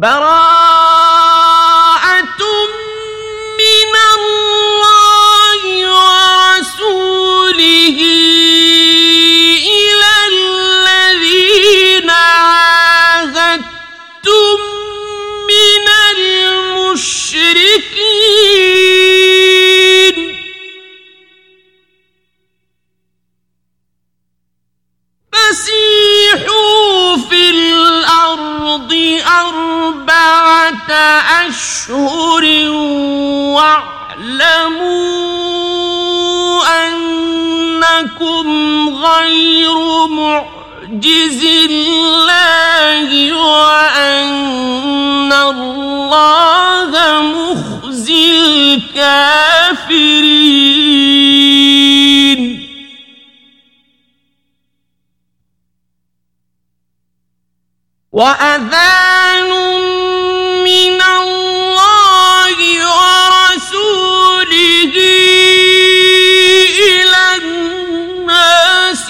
براءة وأذان من الله ورسوله إلى الناس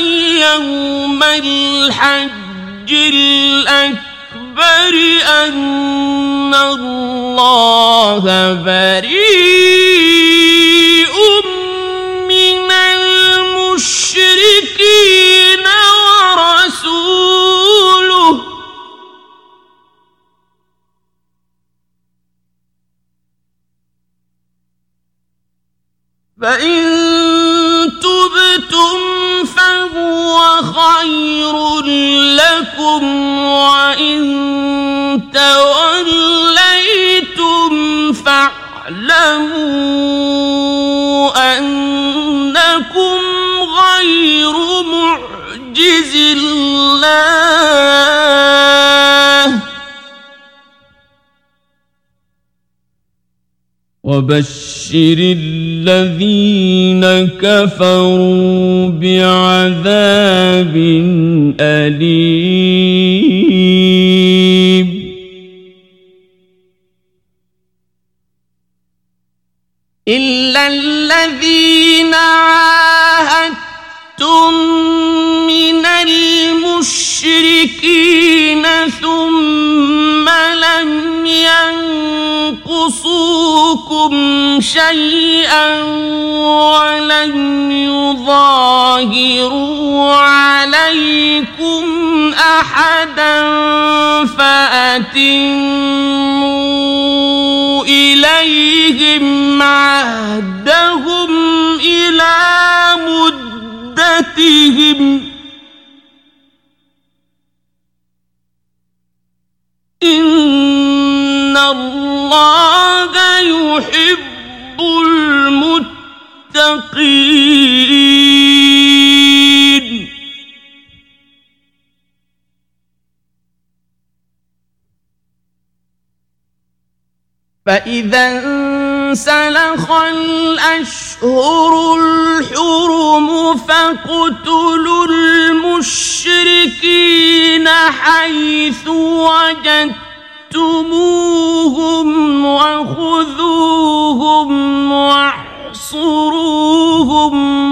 يوم الحج الأكبر أن الله بريء خير لكم وإن توليتم فاعلموا أنكم غير معجز الله. وبشر الذين كفروا بعذاب أليم ينقصوكم شيئا ولم يظاهروا عليكم احدا فاتموا اليهم عهدهم إلى مدتهم إن الله يحب المتقين فإذا انسلخ الأشهر الحرم فاقتلوا المشركين حيث وجدتموهم وخذوهم واحصروهم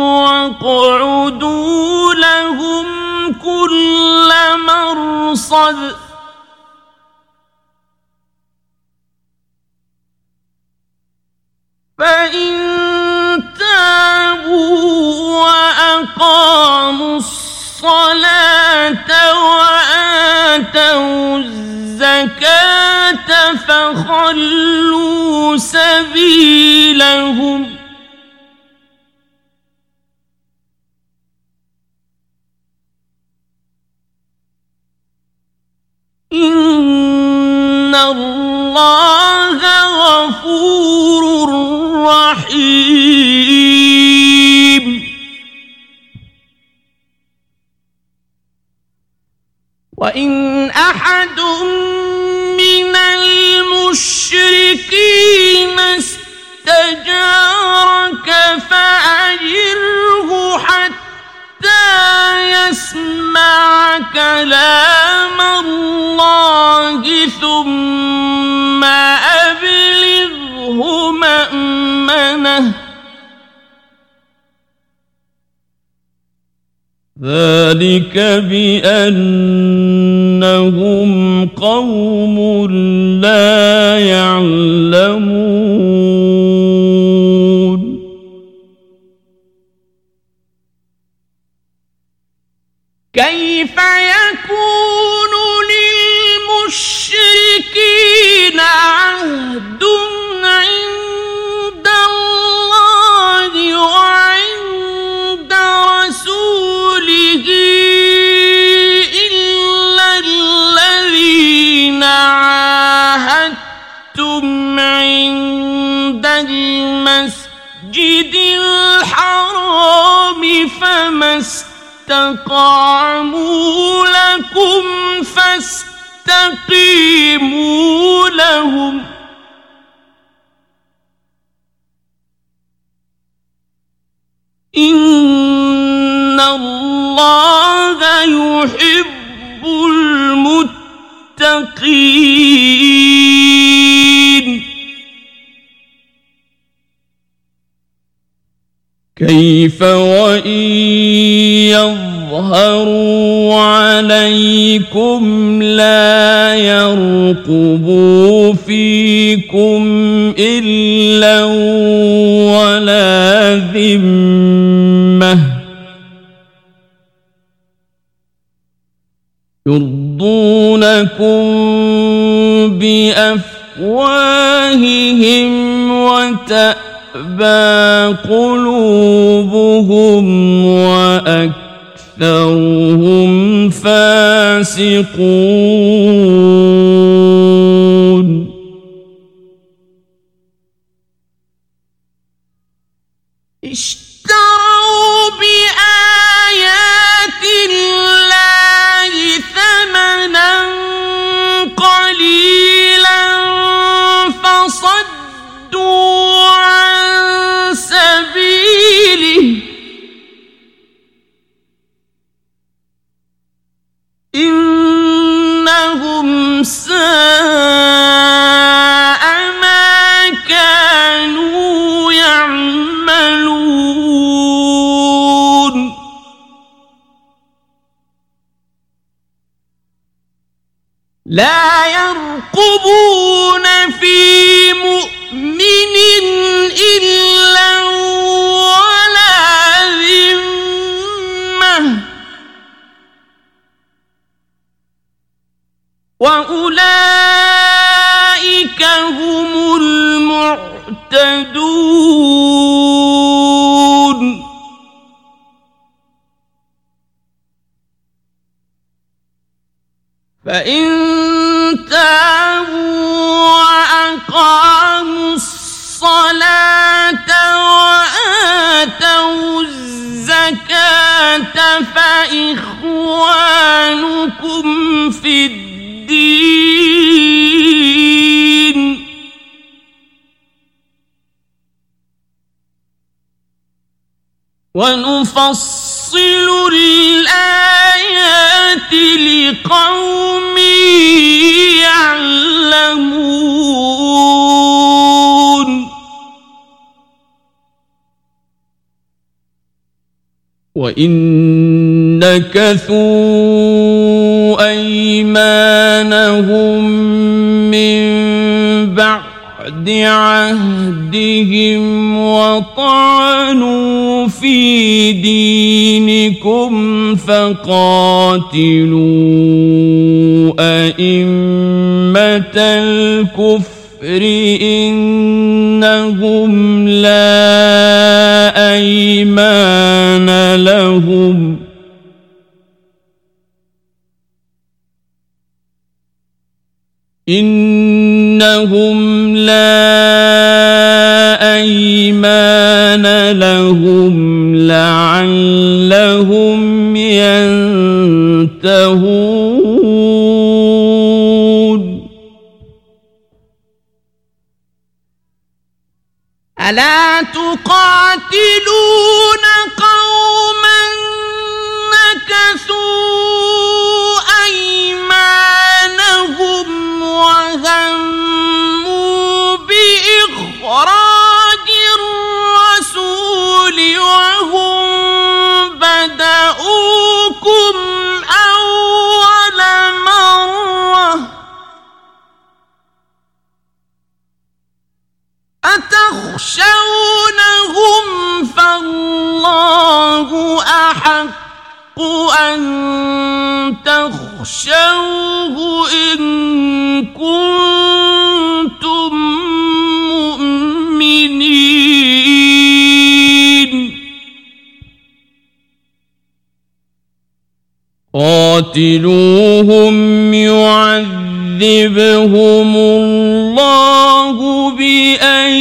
واقعدوا لهم كل مرصد فإن تابوا وأقاموا الصلاة وآتوا فخلوا سبيلهم. إن الله غفور رحيم. وإن أحد من المشركين استجارك فأجره حتى يسمع كلام الله ثم أبلغه مأمنه. ذلك بأنهم قوم لا يعلمون. كيف يكون للمشركين عهد المسجد الحرام فما استقاموا لكم فاستقيموا لهم. إن الله يحب المتقين. كيف وإن يظهروا عليكم لا يرقبوا فيكم إلا ولا ذمة يرضونكم بأفواههم وتأبى قلوبهم وأكثرهم فاسقون. لا يرقبون في مؤمن إلا ولا ذمة. وأولئك هم المعتدون. الزكاة فإخوانكم في الدين. ونفصل الآيات لقوم يعلمون. وإن نكثوا أيمانهم من بعد عهدهم وطعنوا في دينكم فقاتلوا أئمة الكفر إنهم لا لهم. إنهم لا أيمان لهم لعلهم ينتهون. ألا تقاتلون قوما وهموا بإخراج الرسول وهم بدؤوكم أول مرة أتخشونهم فالله أحق أن فاخشوه إن كنتم مؤمنين. قاتلوهم يعذبهم الله بأيديكم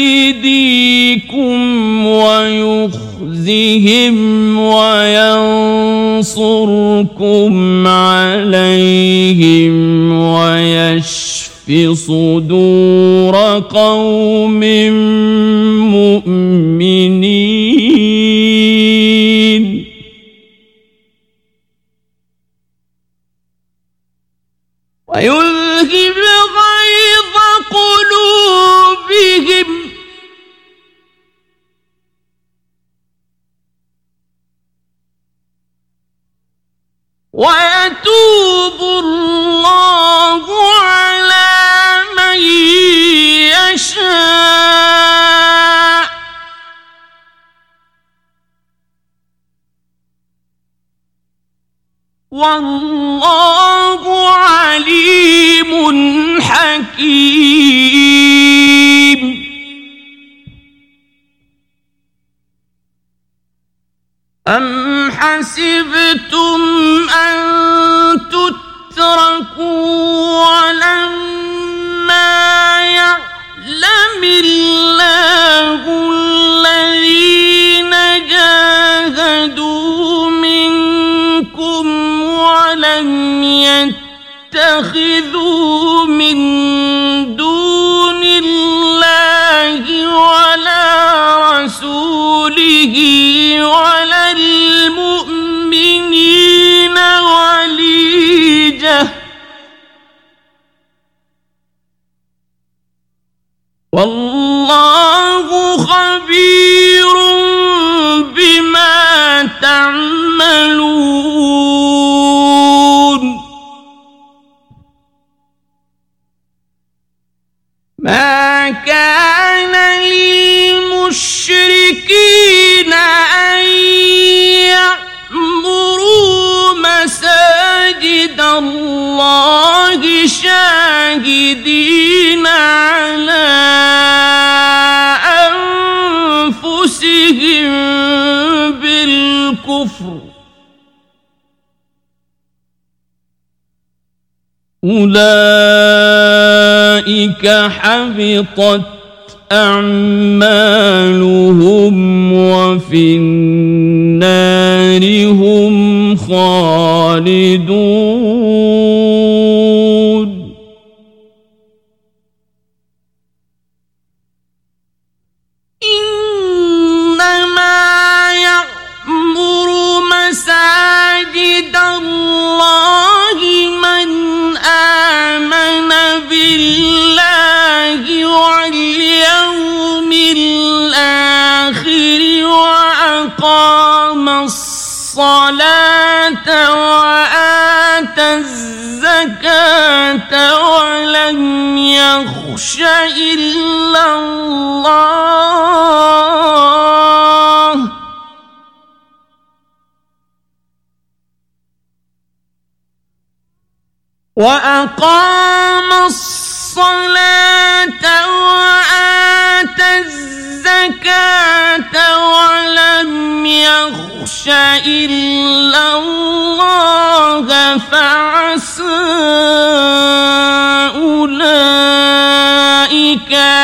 ويخزهم وينصرهم. ينصركم عليهم ويشف صدور قوم مؤمنين. أولئك حبطت أعمالهم وفي النار 声音 ka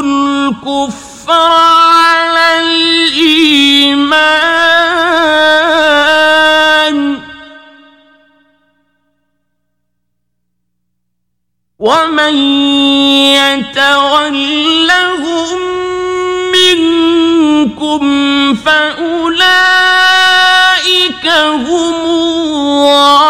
الكفر على الإيمان. ومن يتولهم منكم فأولئك هم الظالمون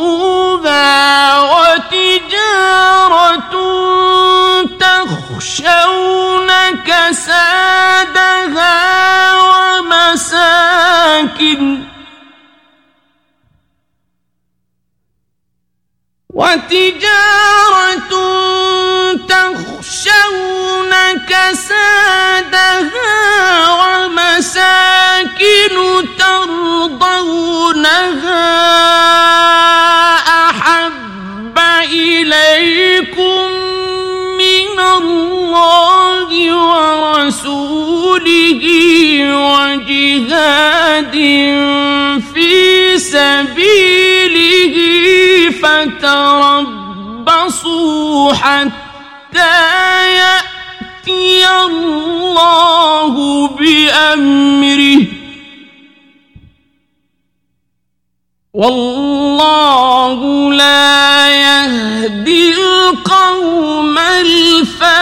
تخشون كسادها ومساكن. وتجارة تخشون كسادها ومساكن ترضونها. وجهاد في سبيله فتربصوا حتى يأتي الله بأمره. والله لا يهدي القوم الفاسقين.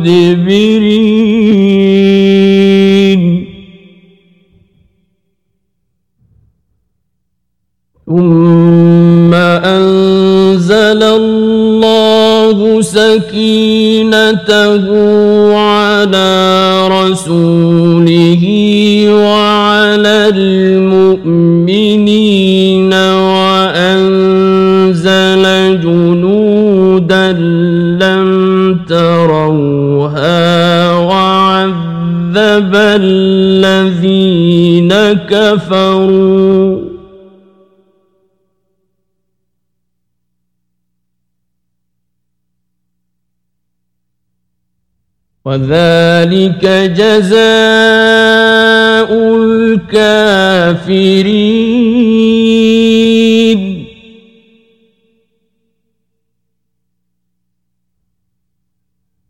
مدبرين. ثم أنزل الله سكينته على رسوله. كفروا. وذلك جزاء الكافرين.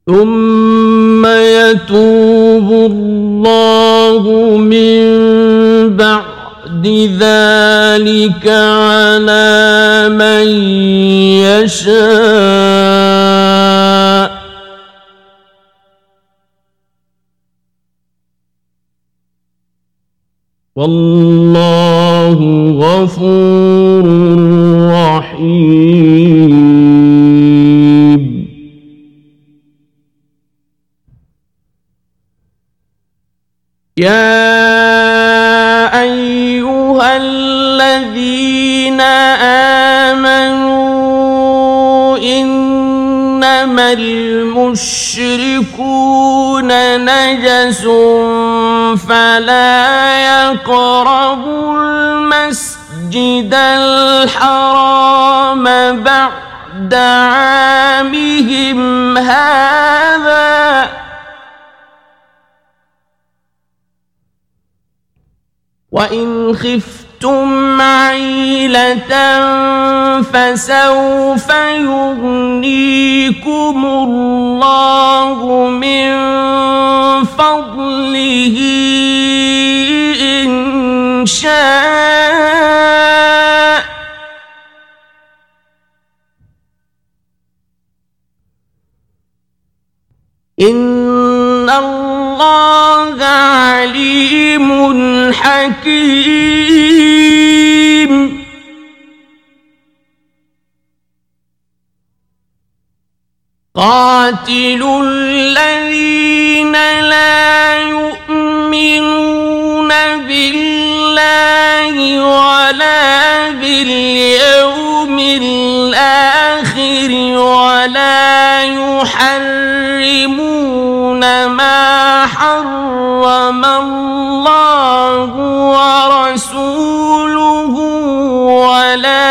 ثم يتوب الله من بعد ذلك على من يشاء. والله غفور رحيم. يا خفتم عيلة فسوف يغنيكم الله من فضله إن شاء. إن الله عليم حكيم. قاتلوا الذين لا يؤمنون بالله ولا باليوم الآخر ولا يحرمون ما حرم الله ورسوله ولا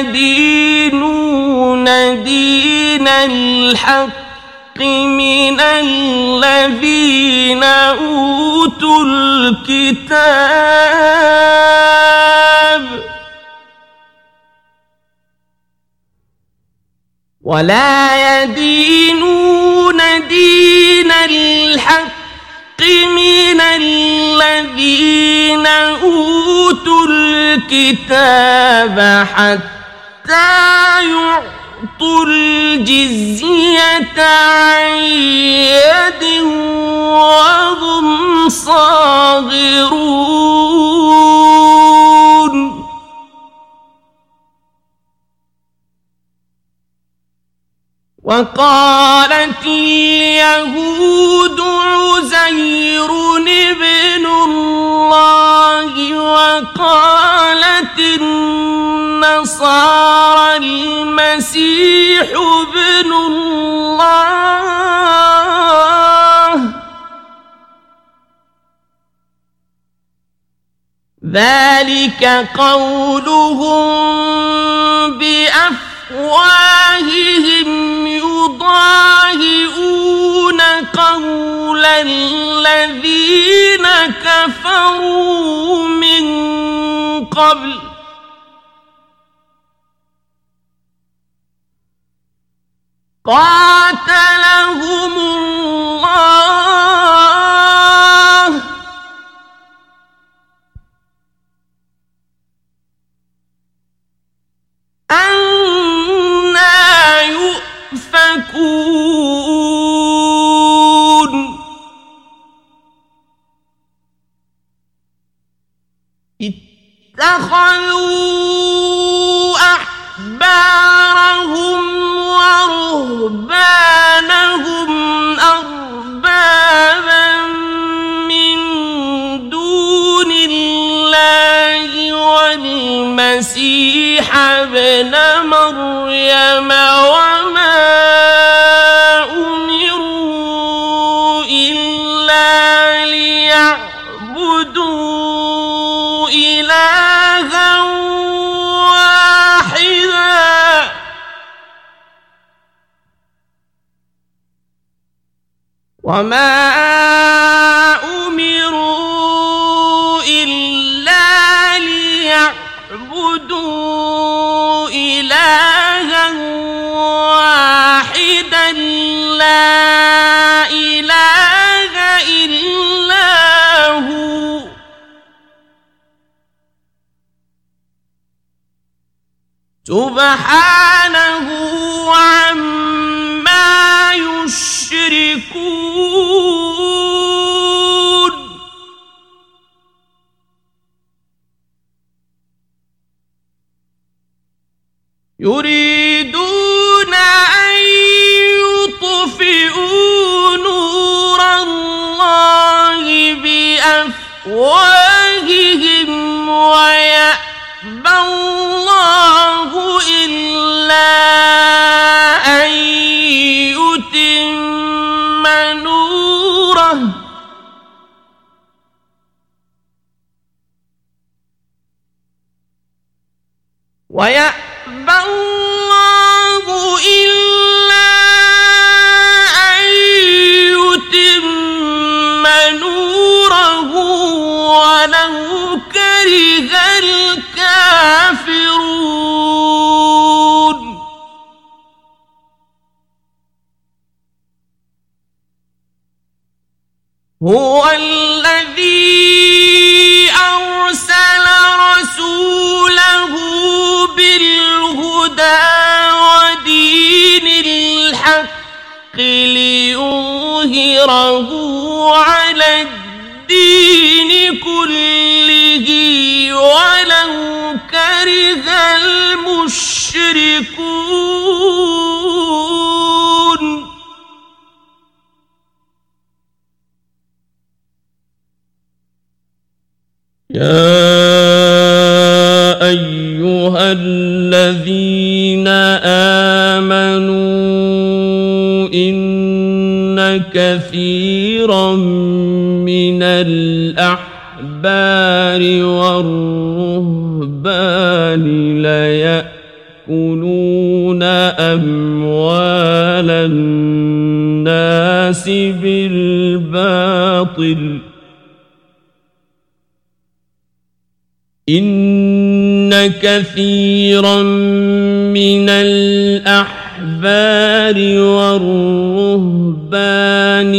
يدينون دين الحق من الذين أوتوا الكتاب. ولا يدينون دين الحق من الذين أوتوا الكتاب حتى يعطوا الجزية عن يد وهم صاغرون. وقالت النصارى المسيح ابن الله. ذلك قولهم بأفواههم يضاهئون قول الذين كفروا من قبل. قاتلهم الله. أنا يؤفكون. اتخذوا والمسيح ابن مريم وما أمروا إلا ليعبدوا إلها واحدا. وما لا إله إلا هو. سبحانه عما يشركون. يريدون بأفواههم ويأبى الله إلا يا إن كثيرا من الأحبار والرهبان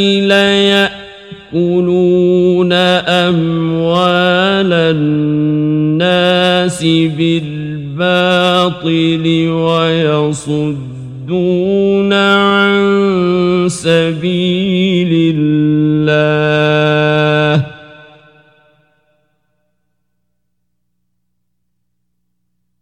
ليأكلون أموال الناس بالباطل ويصدون عن سبيل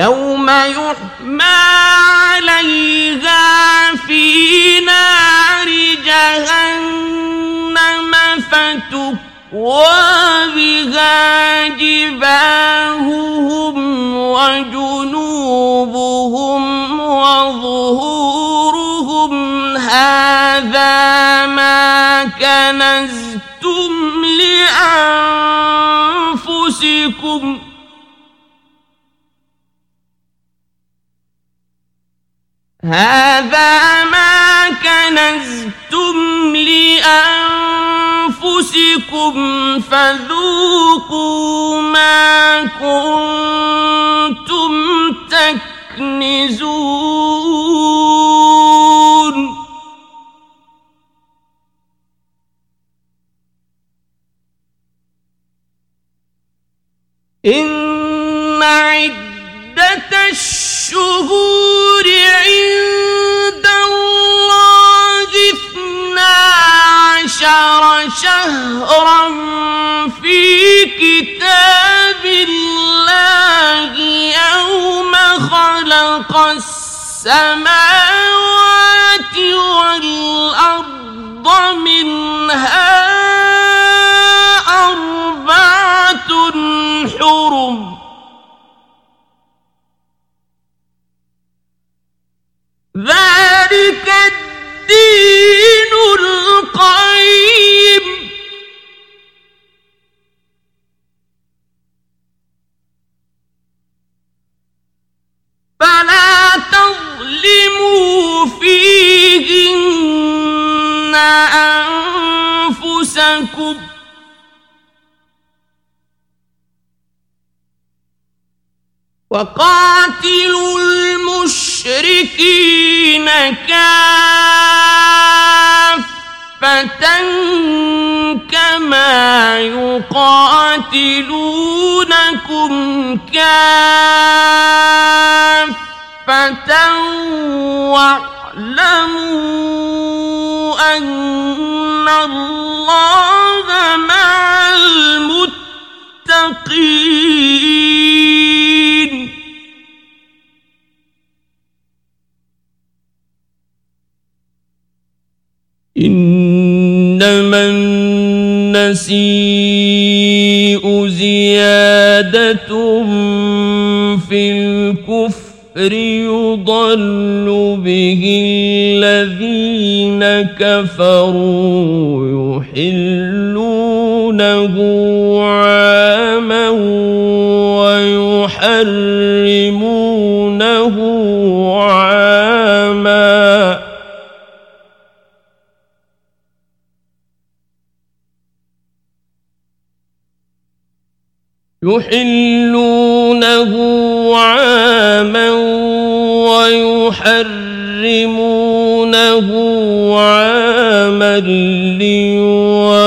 يوم يحمى عليها في نار جهنم فتكوى بها جباههم وجنوبهم وظهورهم. هذا ما كنزتم لأنفسكم هذا ما كنزتم لأنفسكم فذوقوا ما كنتم تكنزون. إن عدة الشهور عند الله اثنا عشر شهرا في كتاب الله يوم خلق السماوات والأرض منها ذلك الدين القيم. فلا تظلموا فيهن أنفسكم. وقاتلوا المشركين. كافة كما يقاتلونكم كافة واعلموا أن الله مع المتقين إنما النسيء زيادة في الكفر يضل به الذين كفروا يحلونه عاما ويحرمونه يحلونه عاما ويحرمونه عاما ليواطئوا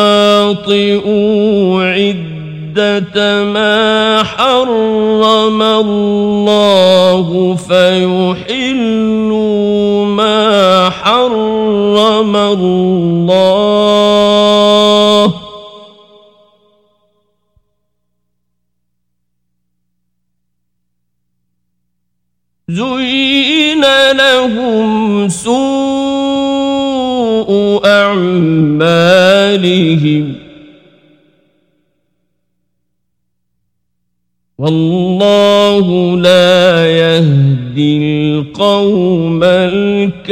عدة ما حرم الله فيحلوا ما حرم الله أعمالهم. والله لا يهدي القوم الكافرين.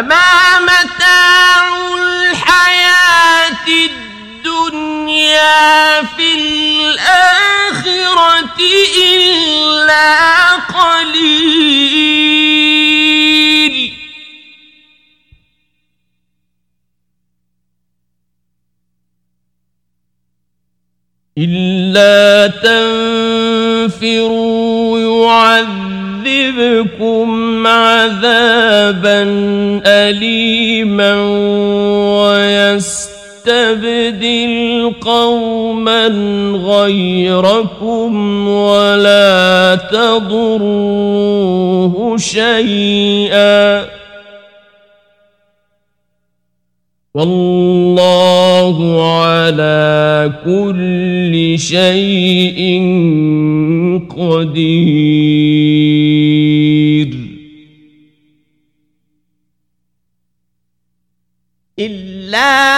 فما عذابا أليما ويستبدل قوما غيركم ولا تضروه شيئا. والله على كل شيء قدير.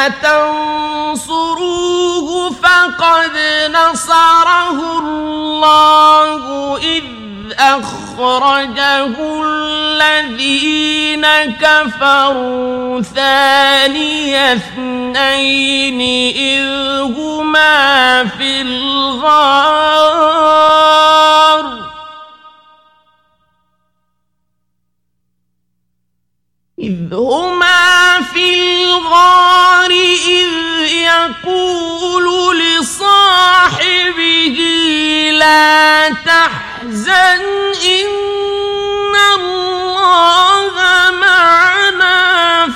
تنصروه فقد نصره الله إذ أخرجه الذين كفروا ثاني اثنين إذ هما في الغار. إذ هما في الغار إذ يقول لصاحبه لا تحزن إن الله معنا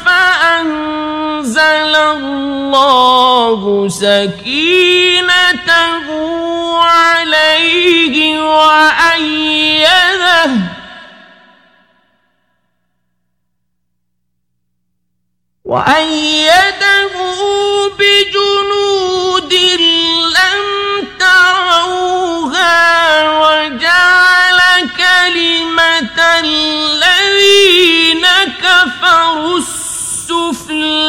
فأنزل الله سكينته عليه وأيده وأيده بجنود لم تروها وجعل كلمة الذين كفروا السفلى.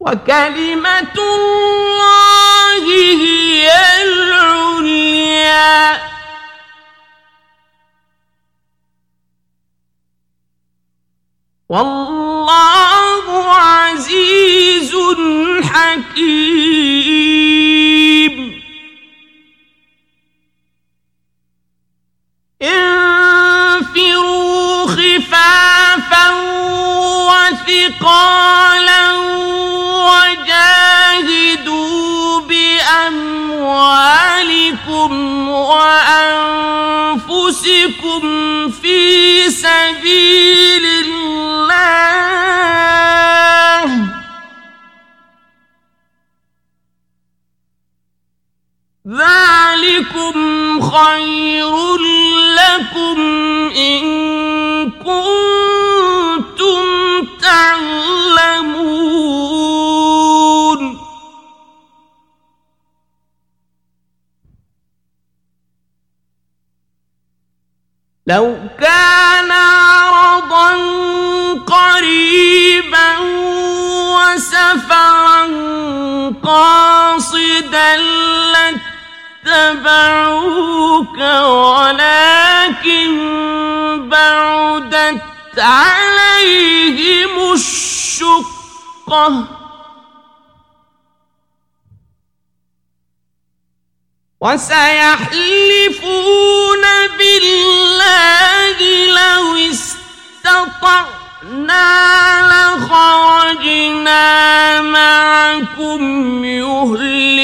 وكلمة الله هي العليا. والله عزيز حكيم. انفروا خفافا وثقالا وجاهدوا بأموالكم وأنفسكم في سبيل ذلكم خير لكم إن كنتم لو كان عرضا قريبا وسفرا قاصدا لاتبعوك ولكن بعدت عليهم الشقة. وسيحلفون بالله لو استطعنا لخرجنا معكم يهلكون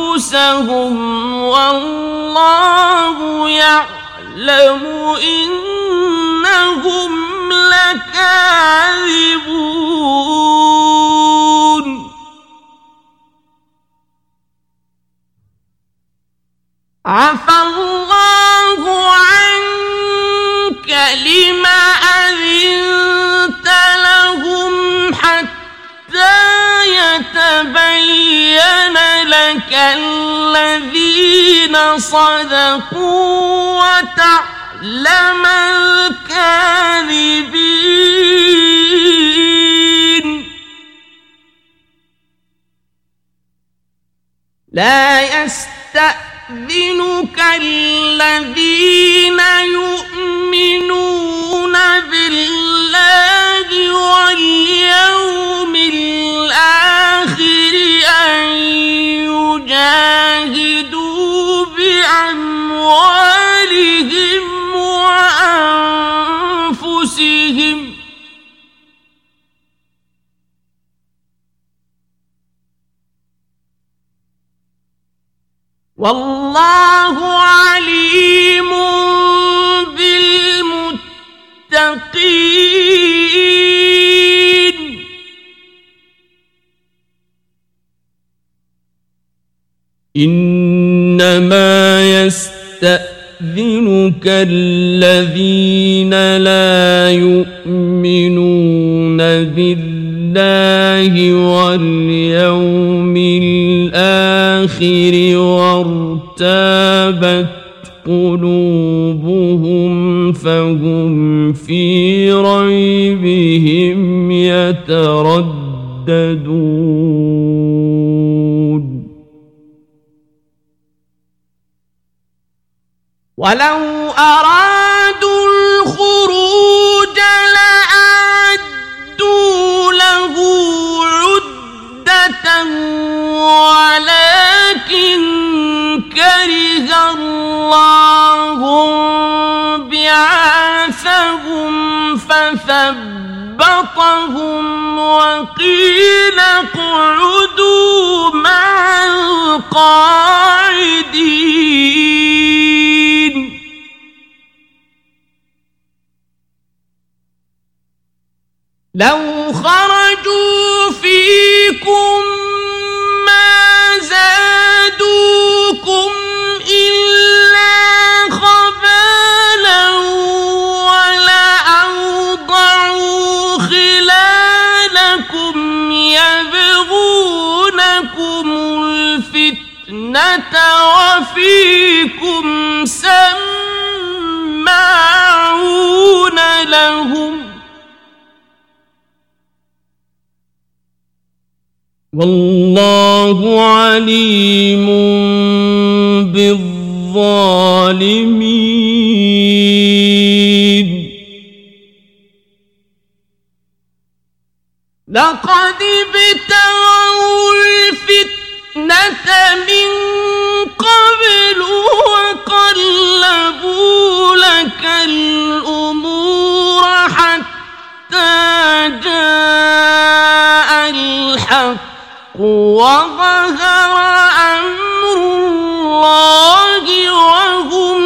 أنفسهم والله يعلم إنهم لكاذبون عفى الله عنك لما أذنت لهم حتى يتبين لك الذين صدقوا وتعلم الكاذبين. لا يستأذنك الذين يؤمنون بالله واليوم الآخر أن يجاهدوا بأموالهم وأنفسهم. والله عليم بالمتقين. إنما يستأذنك الذين لا يؤمنون بالله واليوم الآخر وارتابت قلوبهم فهم في ريبهم يترددون. ولو أرادوا كره الله بعاثهم فثبطهم وقيل اقعدوا مع القاعدين. لو خرجوا فيكم الفتنة وفيكم سماعون لهم. والله عليم بالظالمين. لقد ابتغوا من قبل وقلبوا لك الأمور حتى جاء الحق وظهر أمر الله وهم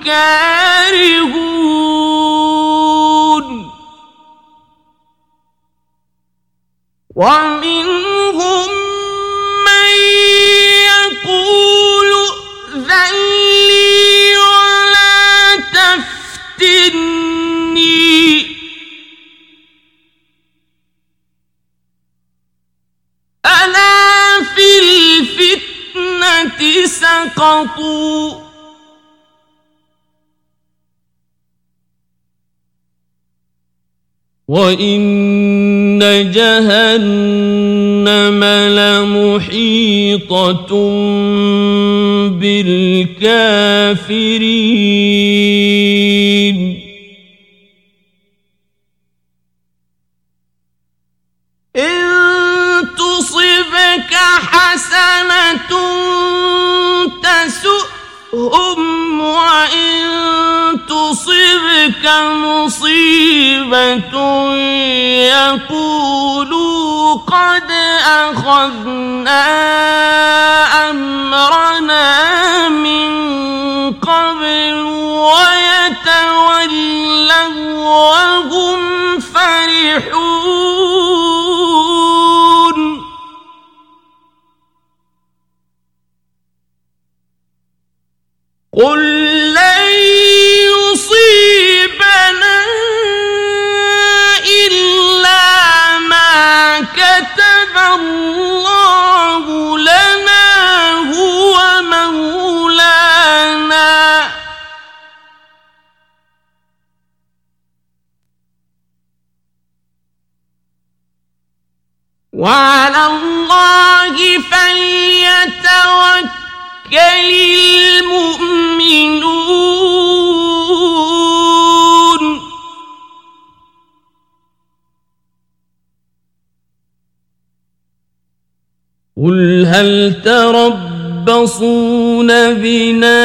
كارهون. سقطوا وإن جهنم لمحيطة بالكافرين. مصيبة يقولوا قد أخذنا أمرنا من قبل ويتولوا وهم فرحون. قل فليتوكل المؤمنون. قل هل تربصون بنا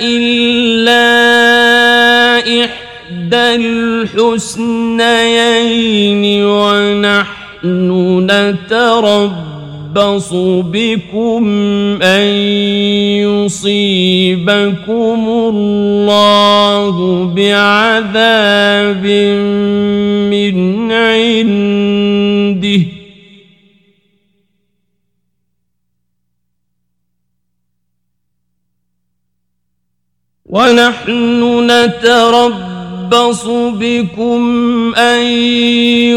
إلا إحدى الحسنيين ونحن نتربص يتربص بكم أن يصيبكم الله بعذاب من عنده ونحن نتربص بكم أن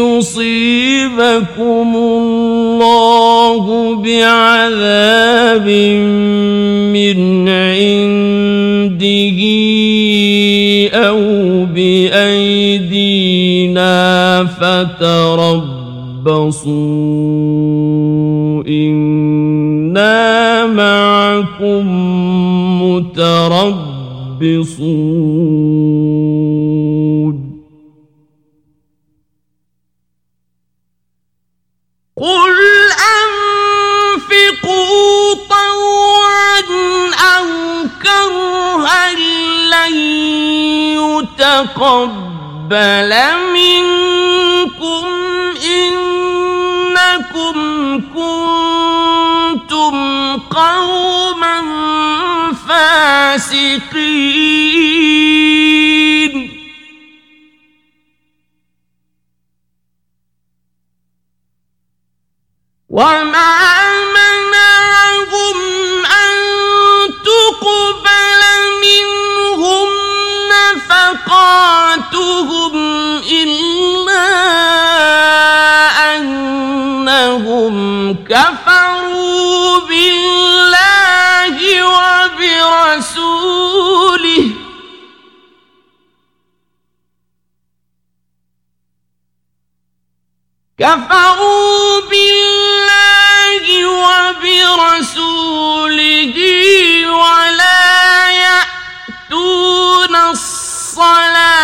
يصيبكم الله بعذاب من عنده أو بأيدينا فتربصوا. إنا معكم متربصون. يتقبل منكم إنكم كنتم قوما فاسقين. وما أنهم كفروا بالله وبرسوله. كفروا بالله وبرسوله ولا يأتون الصلاة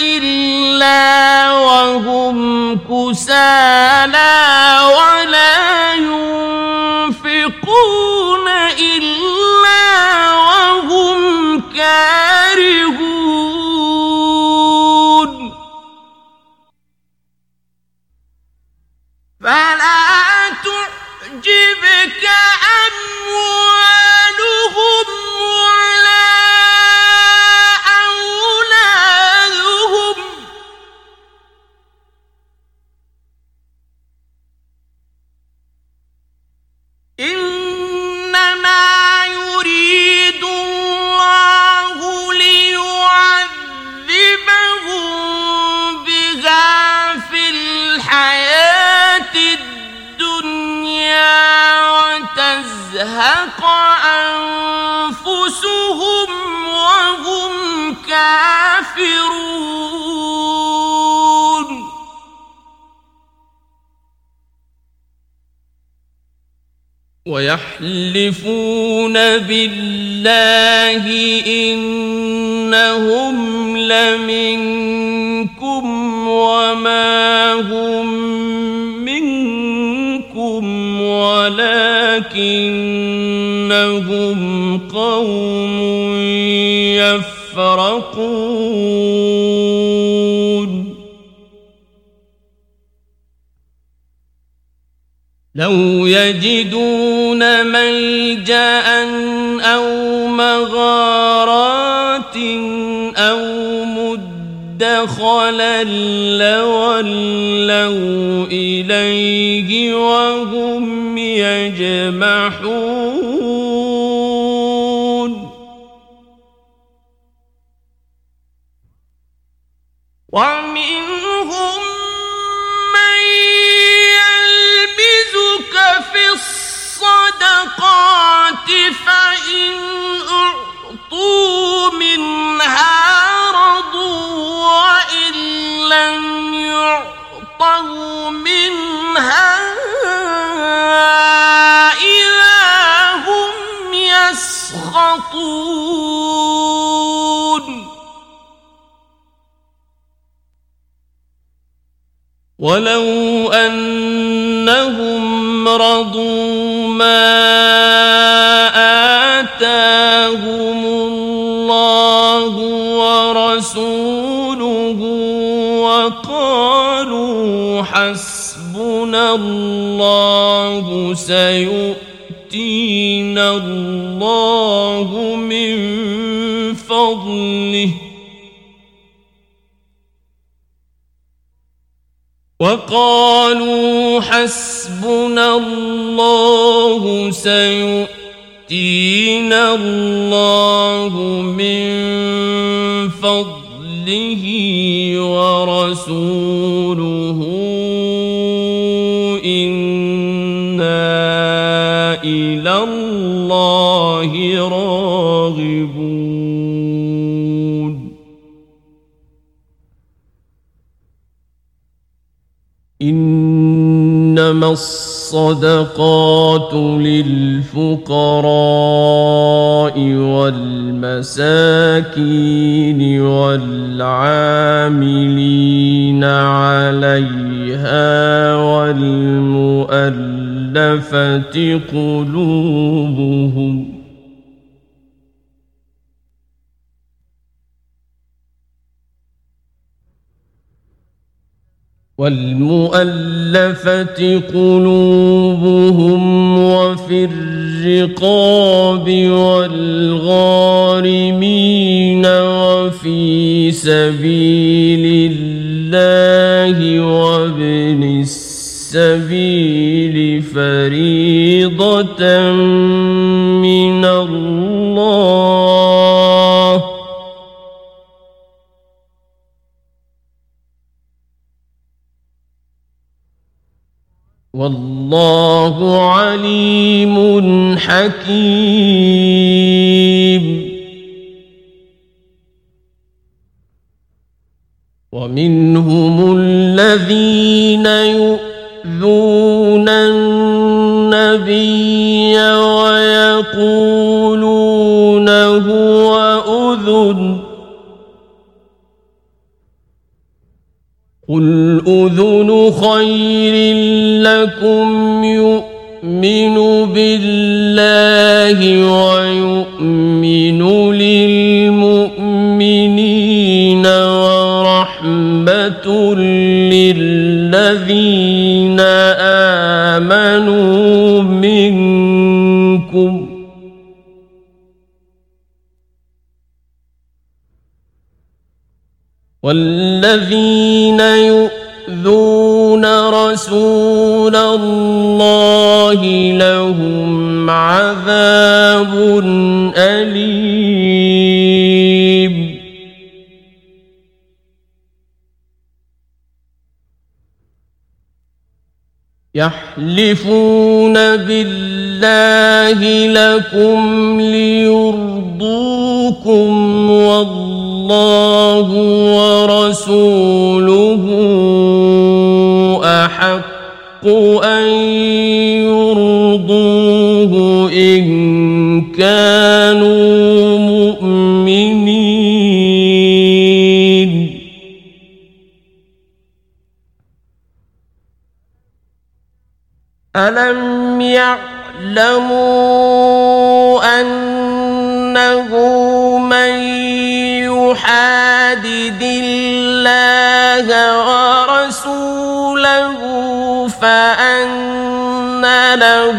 إلا وهم كسالى ولا ينفقون إلا وهم كارهون. فلا ويحلفون بالله إنهم لمنكم وما هم منكم ولكنهم قوم يفرقون لو يجدون ملجأ أو مغارات أو مدخلا لولوا إليه وهم يجمحون. يسخطون ولو أنهم رضوا ما آتاهم الله ورسوله وقالوا حسبنا الله الله سيؤتينا الله من فضله. وقالوا حسبنا الله سيؤتينا الله من فضله ورسوله. إنما الصدقات للفقراء والمساكين والعاملين عليها والمؤلفة قلوبهم والمؤلفة قلوبهم وفي الرقاب والغارمين وفي سبيل الله وابن السبيل فريضة والله عليم حكيم. ومنهم الذين يؤذون النبي ويقولون أذن خير لكم يؤمن بالله ويؤمن للمؤمنين ورحمة للذين آمنوا منكم والذين يؤذون رسول الله لهم عذاب أليم يحلفون بالله لكم ليرضوكم والله ورسوله أحق أن يرضوه إن كانوا مؤمنين. ألم يعلموا أنه من يحادد الله ورسوله فأن له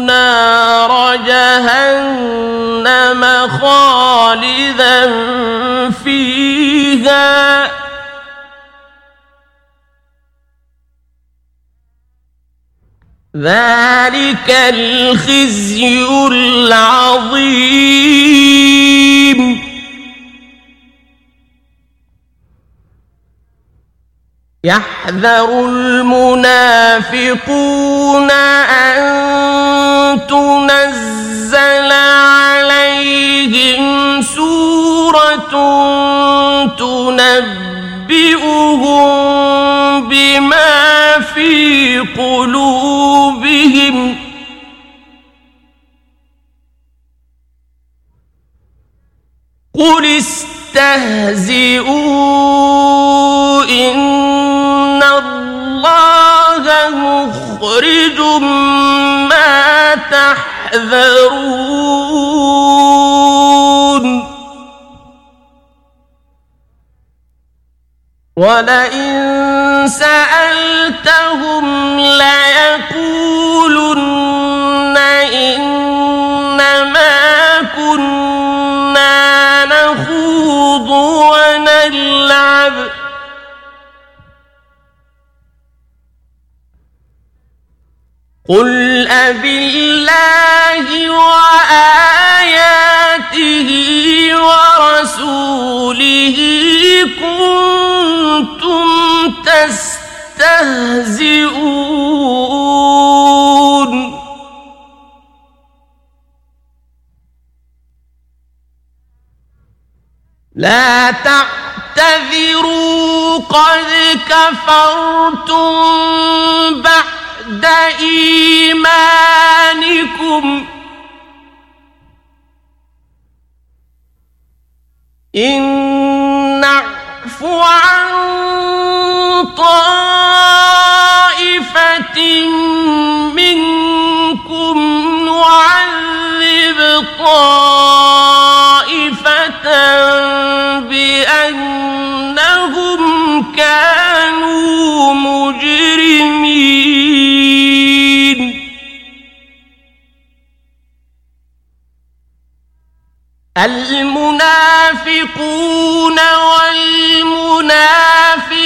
نار جهنم خالدا فيها. ذلك الخزي العظيم. يحذر المنافقون أن تنزل عليهم سورة تنبئهم بما في قلوبهم قل استهزئوا إن الله مخرج ما تحذرون. ولئن سألتهم ليقولن إنما كنا نخوض ونلعب ۖ. قل أبالله وآياته ورسوله كنتم تستهزئون لا تعتذروا قد كفرتم بعد بعد إيمانكم. إن نعف عن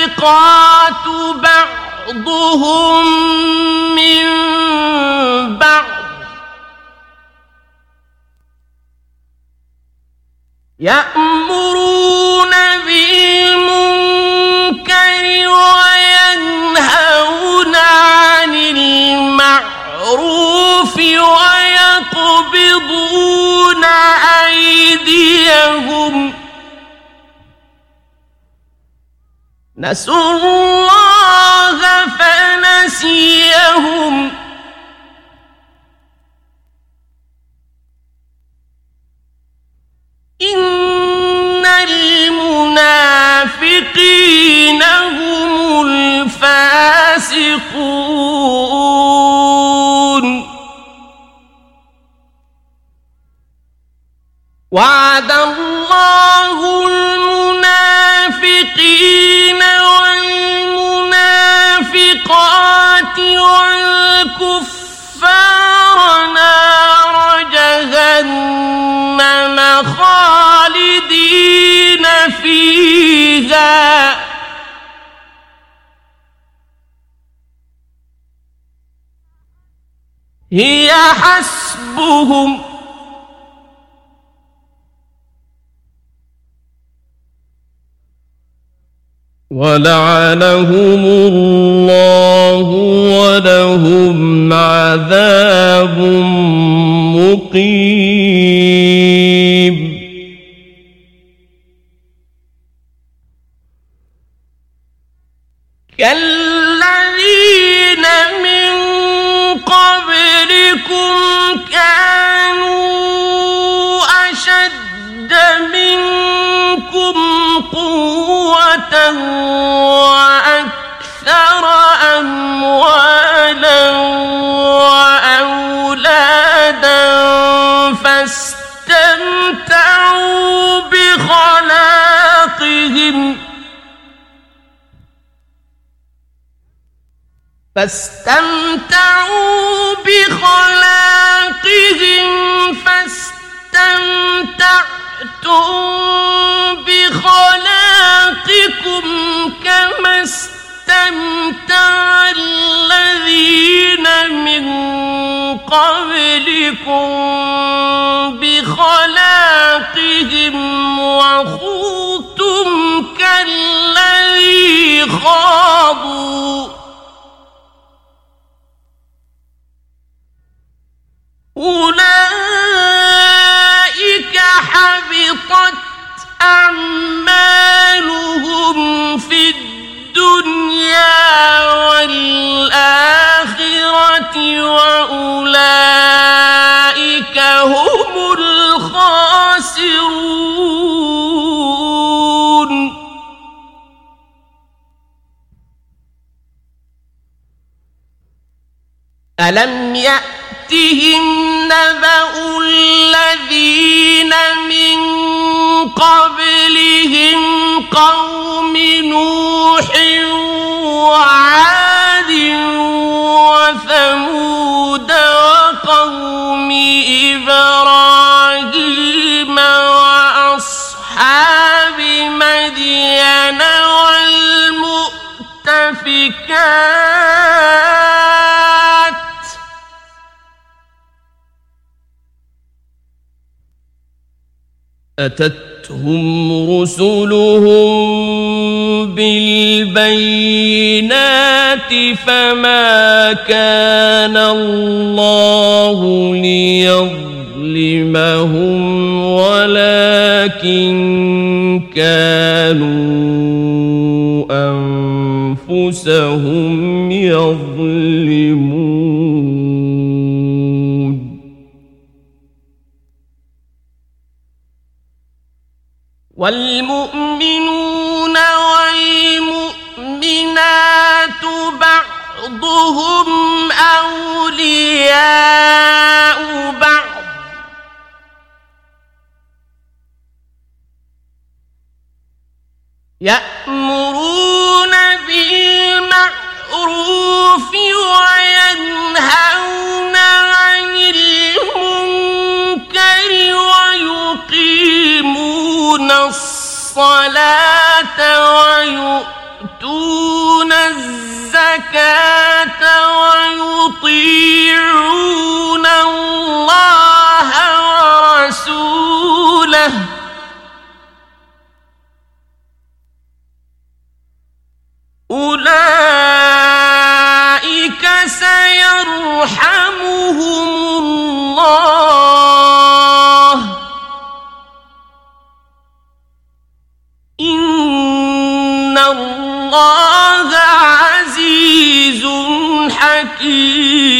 والمنافقات بعضهم من بعض. يأمرون بالمنكر وينهون عن المعروف ويقبضون نسوا الله فنسيهم. إن المنافقين هم الفاسقون. وعد الله هي حسبهم. ولعنهم الله ولهم عذاب مقيم. وأولئك هم الخاسرون. ألم يأتهم نبأ الذين من قبلهم قوم الآيات أتتهم رسلهم بالبينات فما كان الله ليظلمهم أنفسهم يظلمون. والمؤمنون والمؤمنات بعضهم أولياء بعض. يأمرون بالمعروف وينهون عن المنكر ويقيمون الصلاة ويؤتون الزكاة ويطيعون الله ورسوله أولئك سيرحمهم الله. إن الله عزيز حكيم.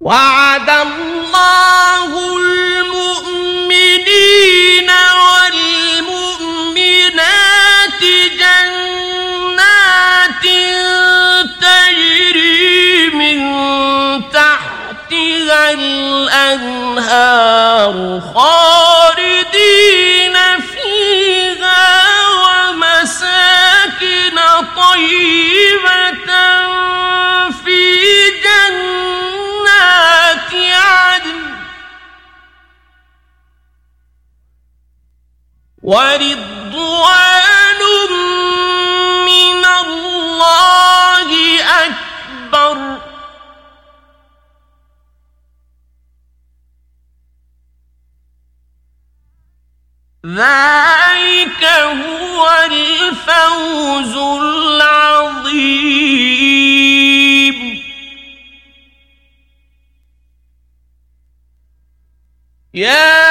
وعد الله الأنهار خالدين فيها ومساكن طيبة في جنات عدن. ورضوان ذلك هو الفوز العظيم. يا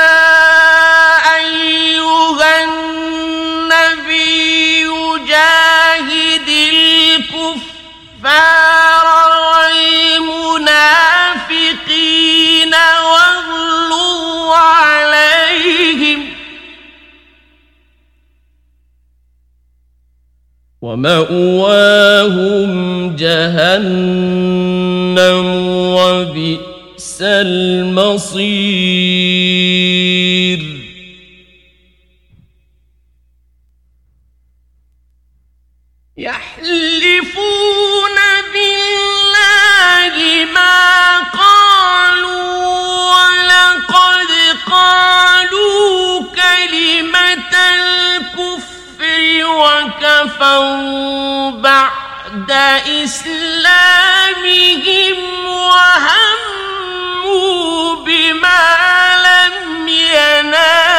ومأواهم جهنم وبئس المصير. بعد إسلامهم وهموا بما لم ينالوا.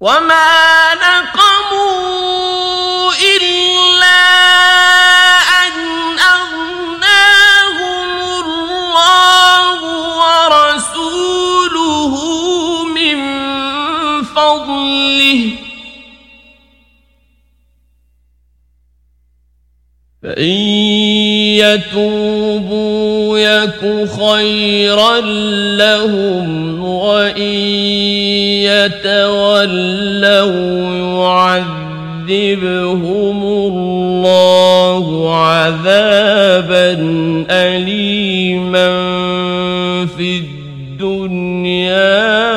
وما فإن يتوبوا يك خيرا لهم وإن يتولوا يعذبهم الله عذابا أليما في الدنيا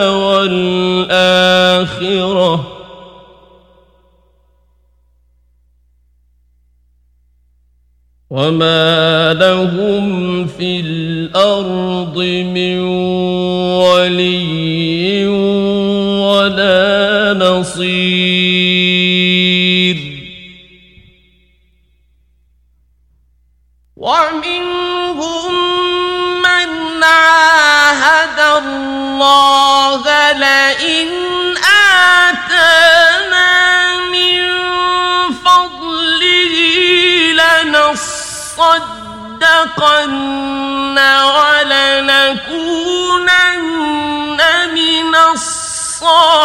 والآخرة وما لهم في الأرض من ولي ولا نصير لنصدقن ولنكونن من الصالحين.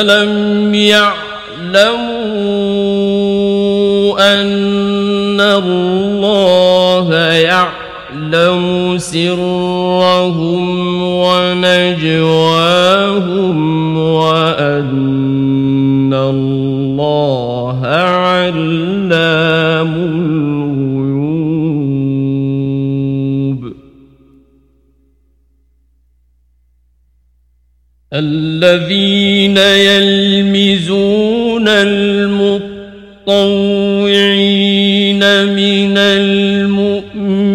ألم يعلموا أن الله يعلم سرهم ونجواهم وأن الله علام الغيوب الذين يلمزون المطوعين من المؤمنين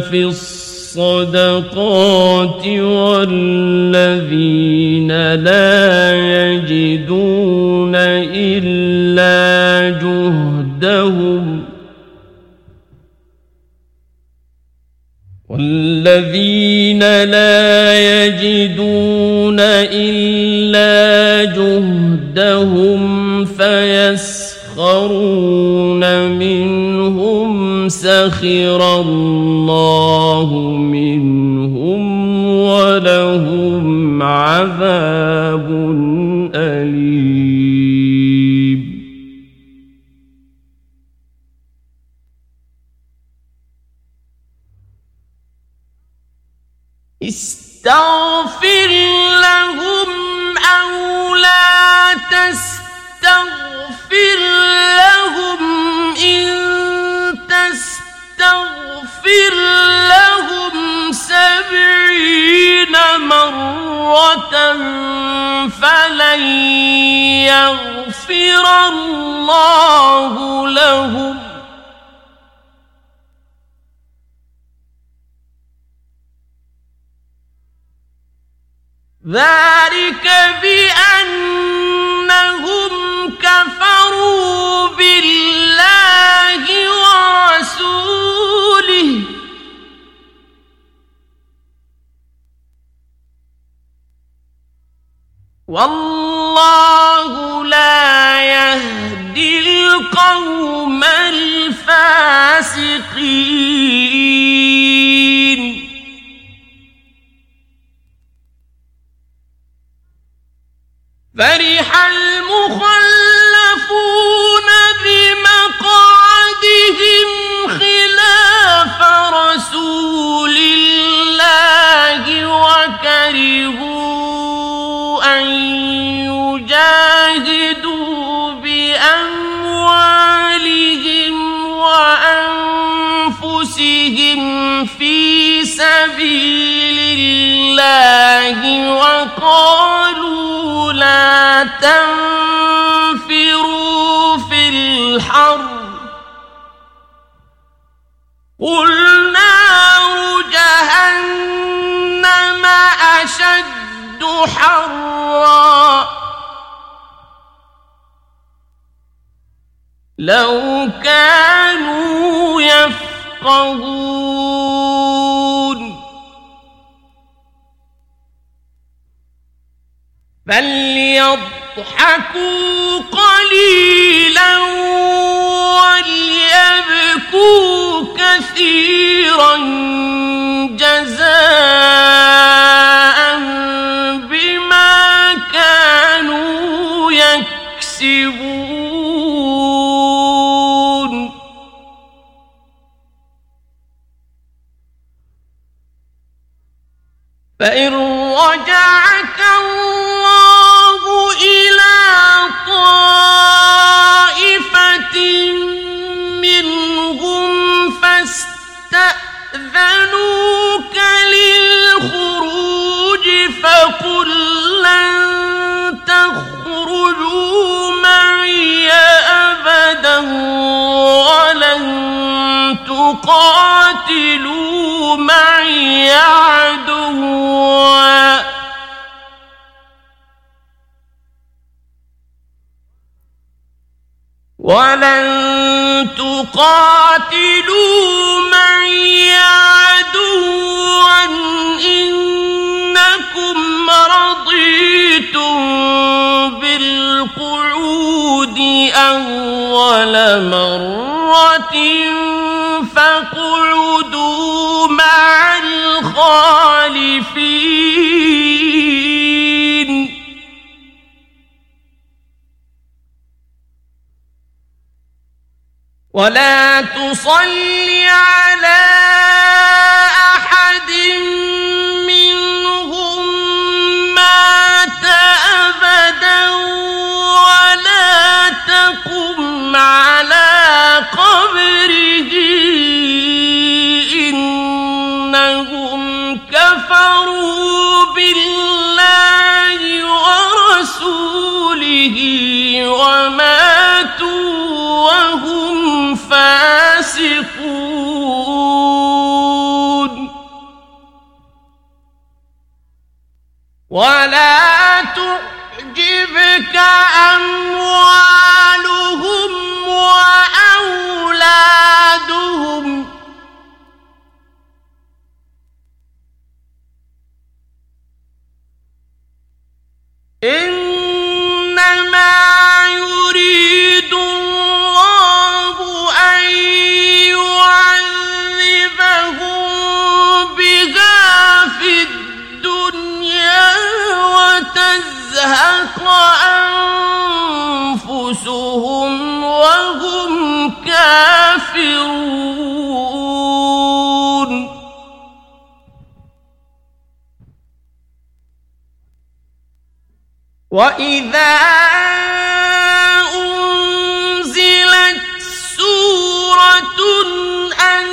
في الصدقات والذين لا يجدون إلا جهدهم والذين لا يجدون إلا جهدهم فيسخرون منهم سخر الله منهم ولهم عذاب أليم. سبعين مرة فلن يغفر الله لهم. ذلك بأنهم كفروا بالله ورسوله. والله لا يهدي القوم الفاسقين. فرح المخلفون بمقعدهم خلاف رسول الله وكرهوا أن يجاهدوا بأموالهم وأنفسهم في سبيل الله وقالوا لا تنفروا في الحر قل نار جهنم أشد الاشد حرا. لو كانوا يفقهون. فليضحكوا قليلا وليبكوا كثيرا جزاء. يكسبون فإن رجعنا تقاتلوا معي عدوا. ولن تقاتلوا معي عدوا. إنكم رضيتم بالقعود أول مرة. فاقعدوا مع الخالفين. ولا تصل على وماتوا وهم فاسقون. ولا تعجبك أموالهم وأولادهم. إنما كافرون وإذا أنزلت سورة أن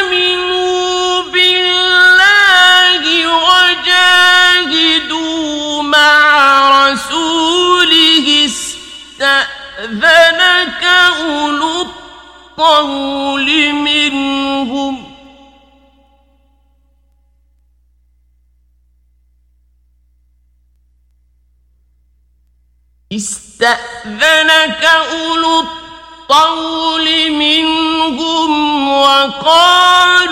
آمنوا بالله وجاهدوا مع رسوله استأذنك أولو الطول منهم. استأذنك أولو الطول منهم وقالوا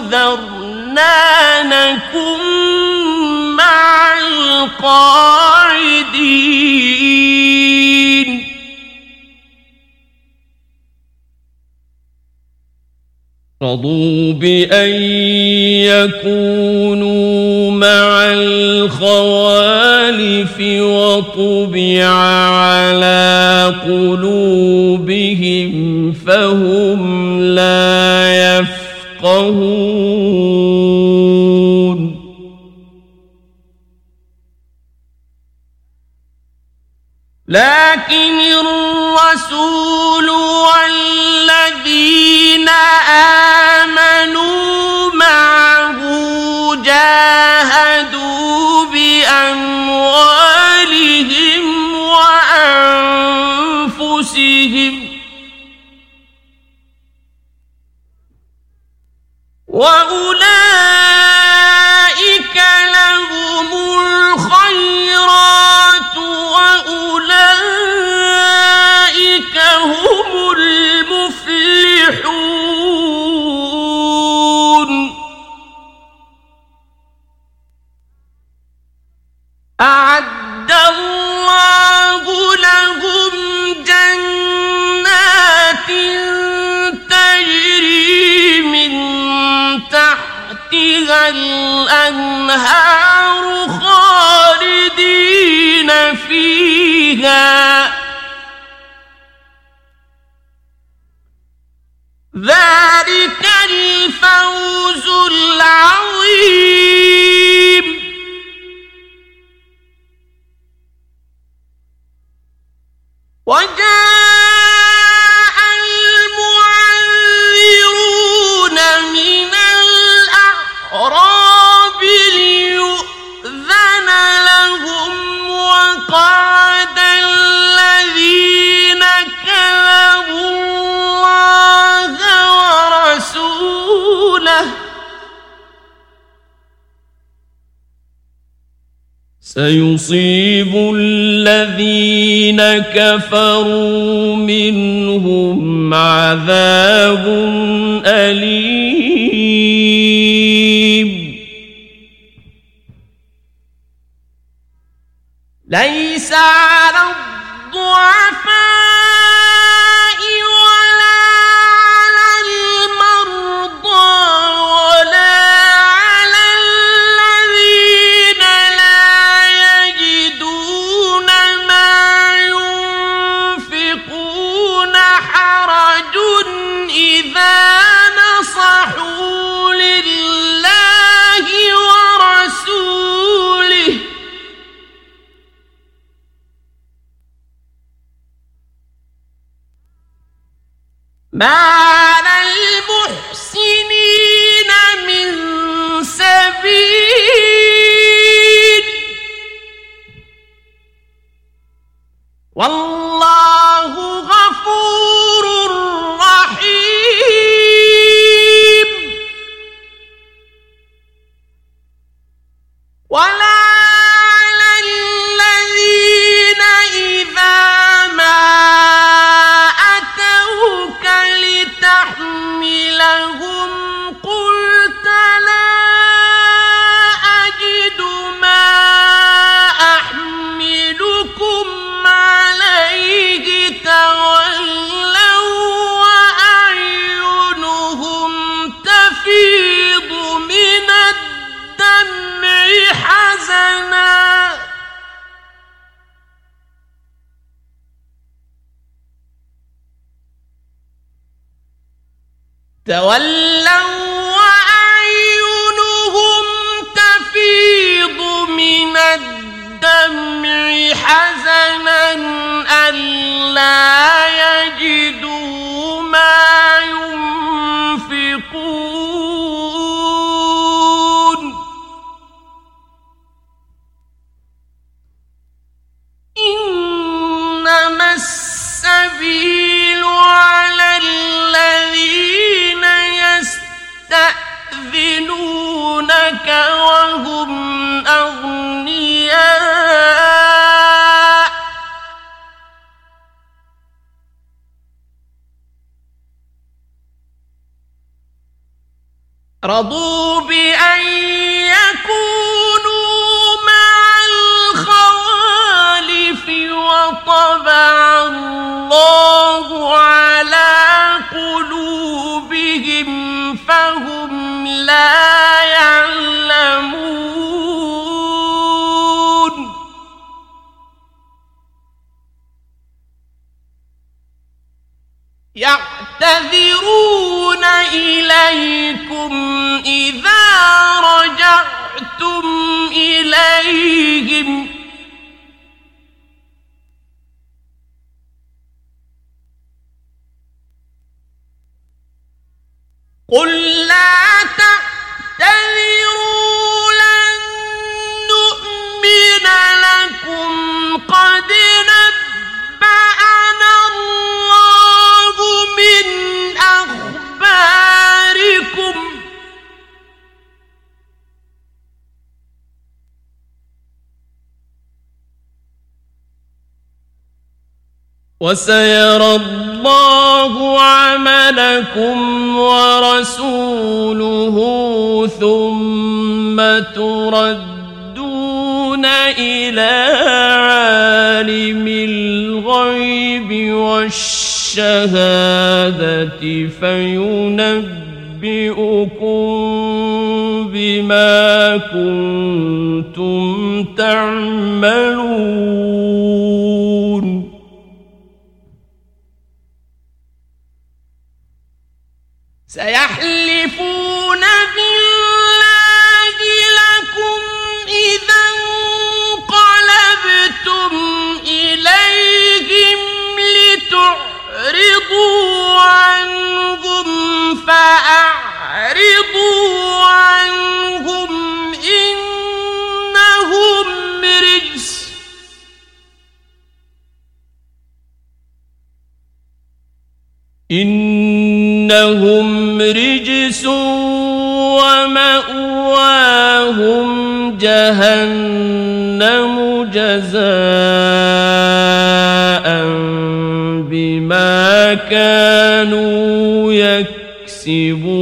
ذرنا نكن مع القاعدين. رضوا بأن يكونوا مع الخوالف وطبع على قلوبهم فهم لا يفقهون. لكن الرسول والذين آمنوا معه جاهدوا بأموالهم وأنفسهم وأولئك الله لهم جنات تجري من تحتها الأنهار خالدين فيها. ذلك الفوز العظيم. وجاء المعذرون من الأعراب ليؤذن لهم وقعد الذين كذبوا الله ورسوله سيصيب الذين كفروا منهم عذاب أليم. ليس على الضعفاء Bye. وسيرى الله عملكم ورسوله ثم تردون إلى عالم الغيب والشهادة فينبئكم بما كنتم تعملون. إنهم رجس ومأواهم جهنم جزاء بما كانوا يكسبون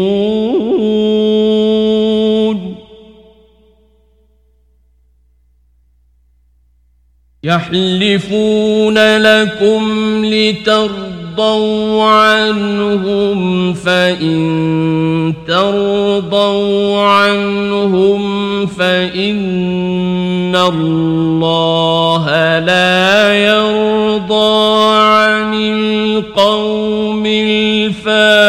يحلفون لكم لترضون ترضوا عنهم فإن ترضوا عنهم فإن الله لا يرضى عن القوم الفاسقين.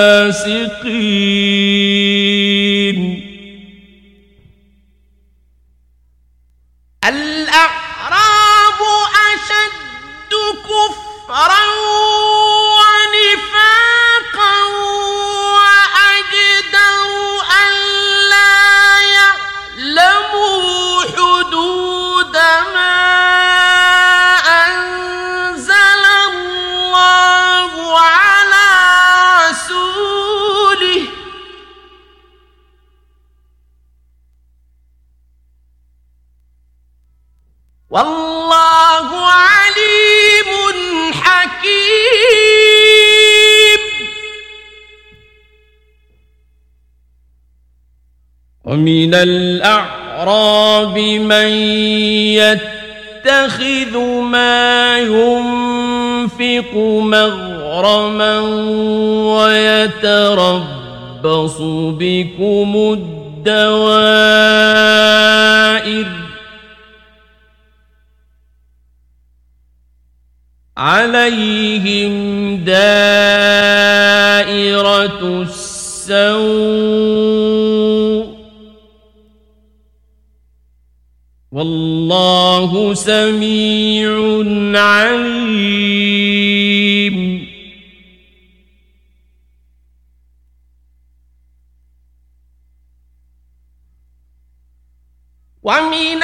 ومن الأعراب من يتخذ ما ينفق مغرما ويتربص بكم الدوائر عليهم دائرة السوء والله سميع عليم. ومن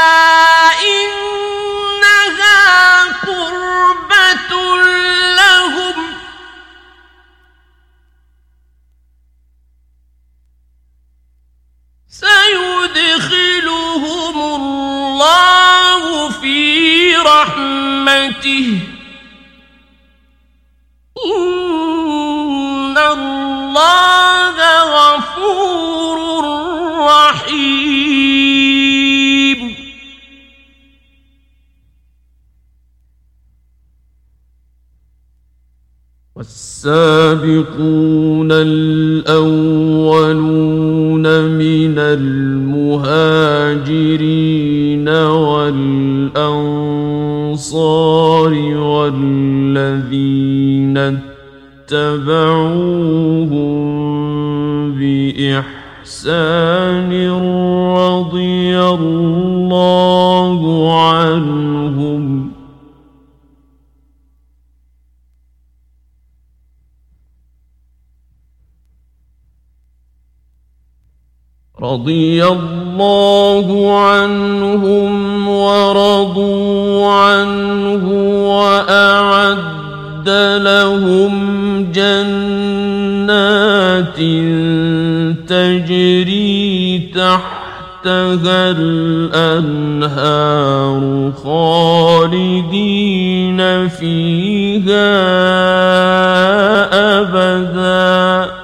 رحمته إن الله غفور رحيم. والسابقون الأولون والذين اتبعوهم بإحسان رضي الله عنهم. رضي الله عنهم ورضوا عنه وأعد لهم جنات تجري تحتها الأنهار خالدين فيها أبداً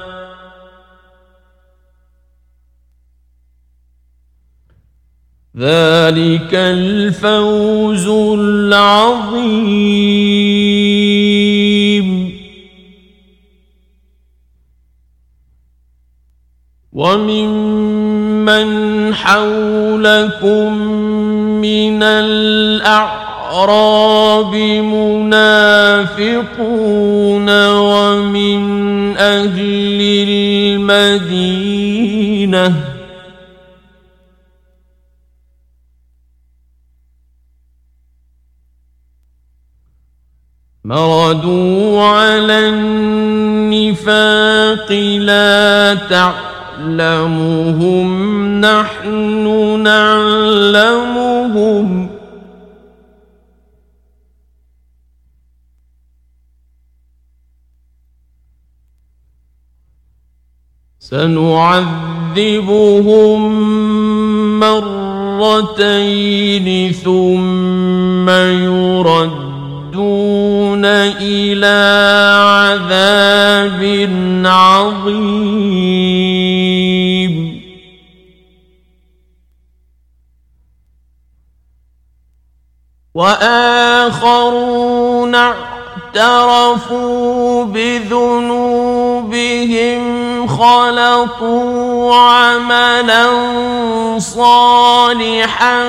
ذلك الفوز العظيم. وممن حولكم من الأعراب منافقون ومن أهل المدينة مردوا على النفاق لا تعلمهم نحن نعلمهم سنعذبهم مرتين ثم يردون إلى عذاب عظيم. وآخرون اعترفوا بذنوبهم خلطوا عملا صالحا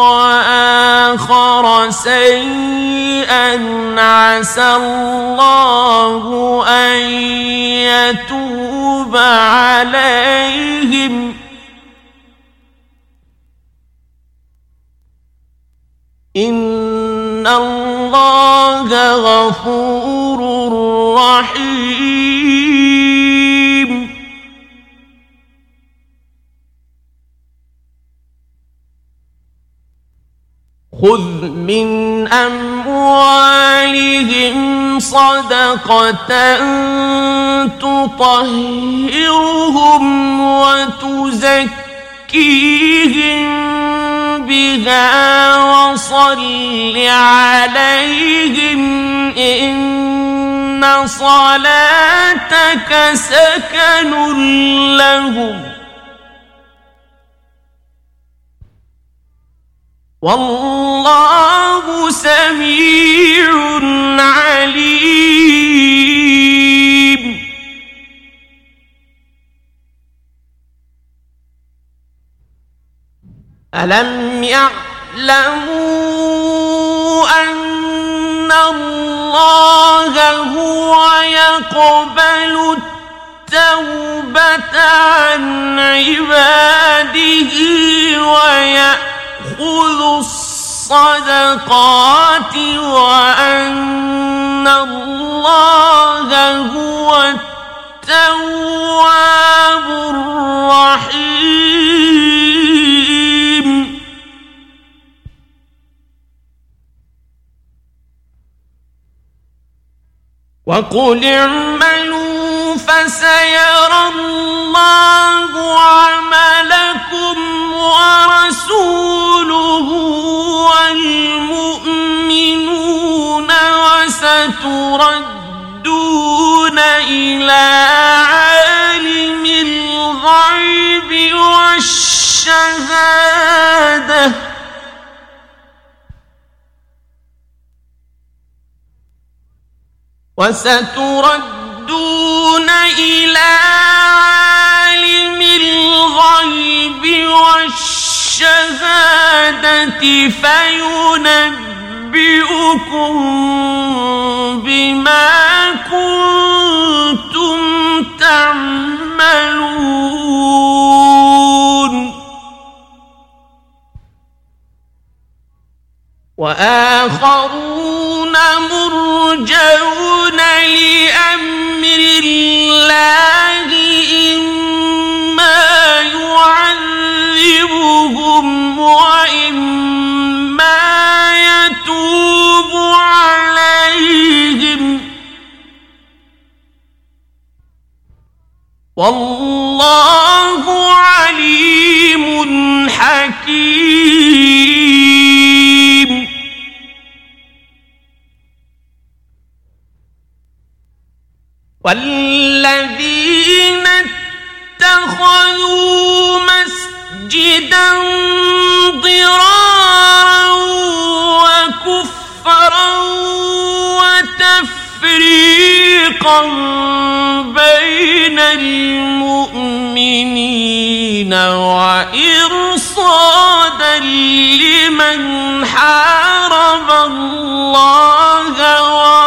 وآخر سيئا. عسى الله أن يتوب عليهم. ان الله غفور رحيم خذ من أموالهم صدقة تطهرهم وتزكيهم بها وصل عليهم إن صلاتك سكن لهم والله سميع عليم ألم يعلموا أن الله هو يقبل التوبة عن عباده ويأتي يأخذ الصدقات وأن الله هو التواب الرحيم وقل اعملوا فسيرى الله عملكم ورسوله والمؤمنون وستردون إلى عالم الغيب والشهادة وستردون إلى عالم الغيب والشهادة فينبئكم بما كنتم تعملون. وآخرون مرجون لأمر الله إما يعذبهم وإما يتوب عليهم. والله عليم حكيم. والذين اتخذوا مسجدا ضرارا وكفرا وتفريقا بين المؤمنين وإرصادا لمن حارب الله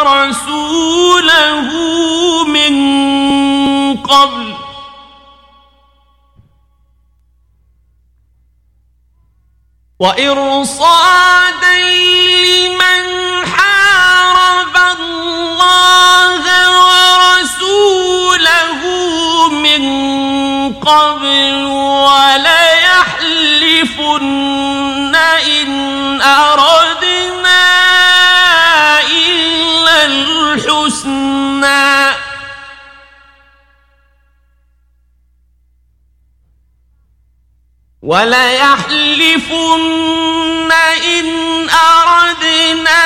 ورسوله من قبل. وإرصادا قبل وليحلفن إن أردنا إلا الحسنى. وليحلفن إن أردنا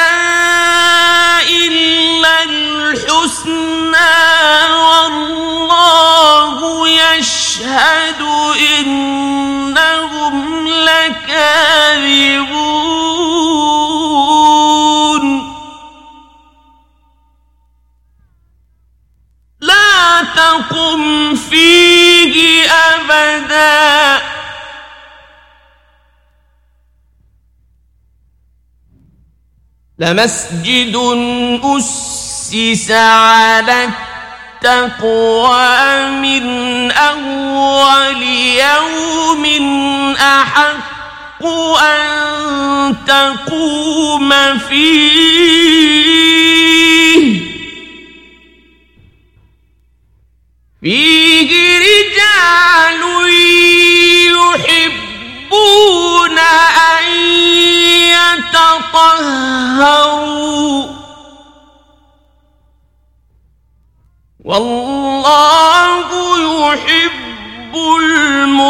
إلا الحسنى. والله يشهد إنهم لكاذبون. لا تقم فيه أبداً. لمسجد أسس على التقوى من أول يوم أحق أن تقوم فيه. فيه رجال يحبون أن تطهروا والله يحب المطهرين.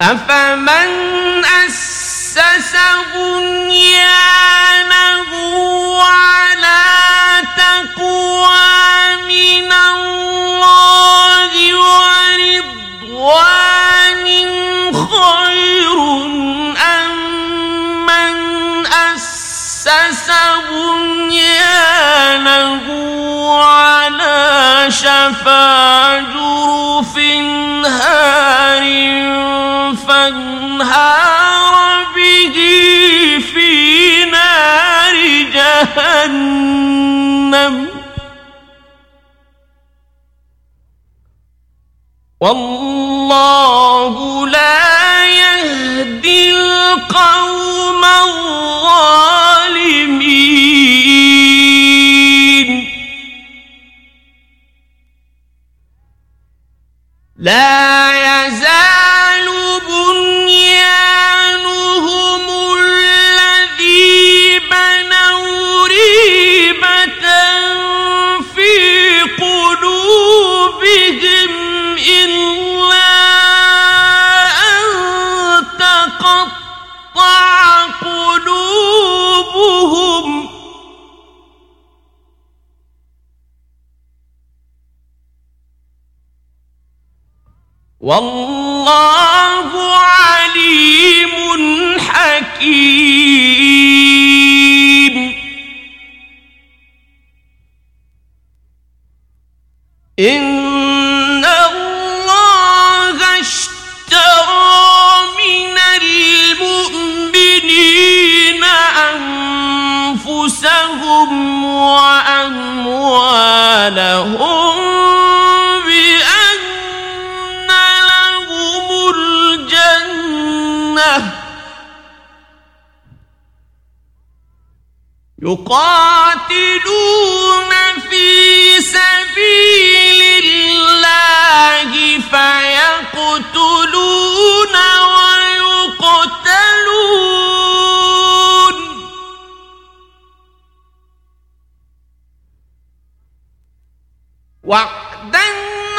أفمن أسس بنيانه على تقوى من الله ورضوان خير بنيانه على شفا جرف هار فانهار به في نار جهنم والله لا يهدي القوم الظالمين لا يزال بنيانهم الذي بنوا ريبة في قلوبهم إلا والله عليم حكيم. إن الله اشترى من المؤمنين أنفسهم وأموالهم يقاتلون في سبيل الله فيقتلون ويقتلون. وعدا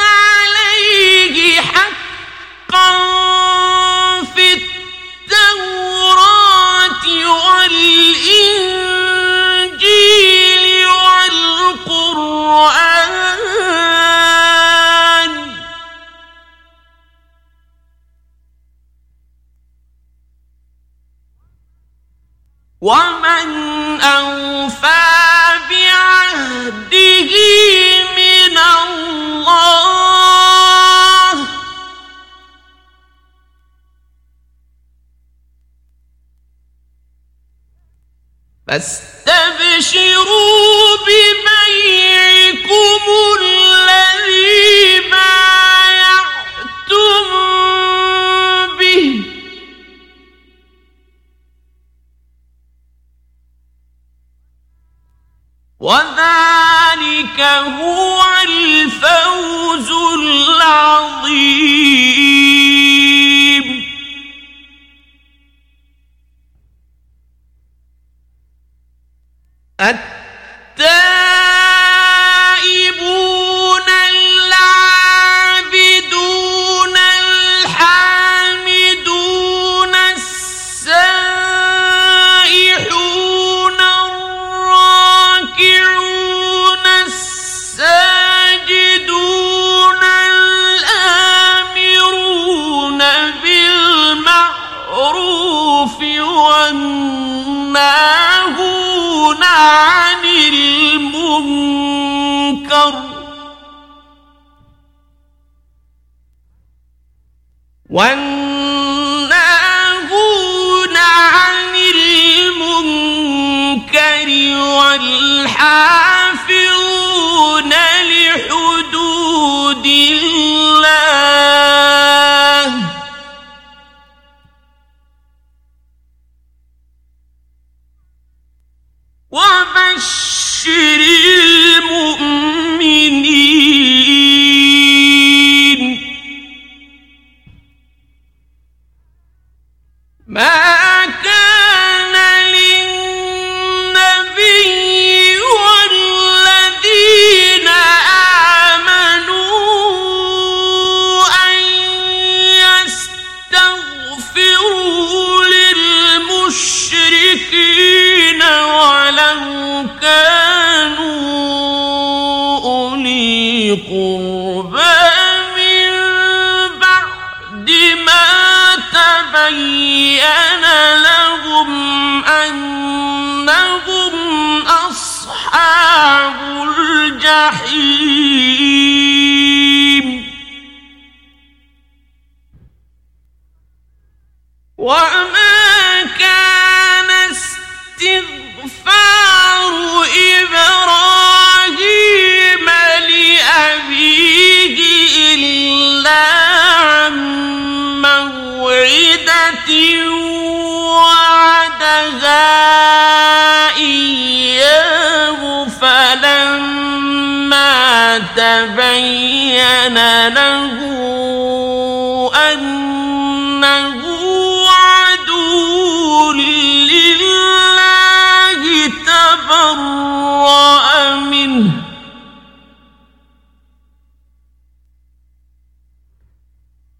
عليه حقا والقرآن ومن أوفى بعهده من الله فاستبشروا ببيعكم الذي بايعتم به. وذلك هو الفوز العظيم. التائبون العابدون الحامدون السائحون الراكعون الساجدون الآمرون بالمعروف والناهون عن المنكر. والناهون عن المنكر والحافظون لحدود الله. وبشر المؤمنين قربى من بعد ما تبين لهم أنهم أصحاب الجحيم. وما كان استغفار إبراهيم إلا عن موعدة وعدها إياه فلما تبين له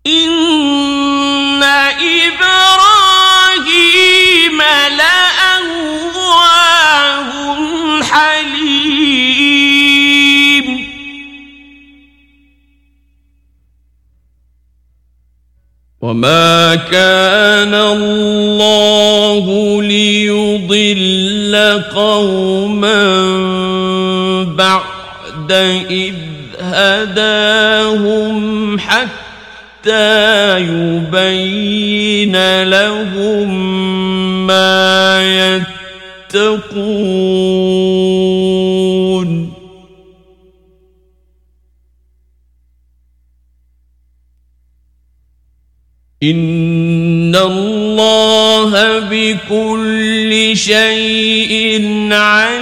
إن إبراهيم حليم وما كان الله ليضل قوما بعد إذ هداهم حتى يبين لهم ما يتقون. إن الله بكل شيء عليم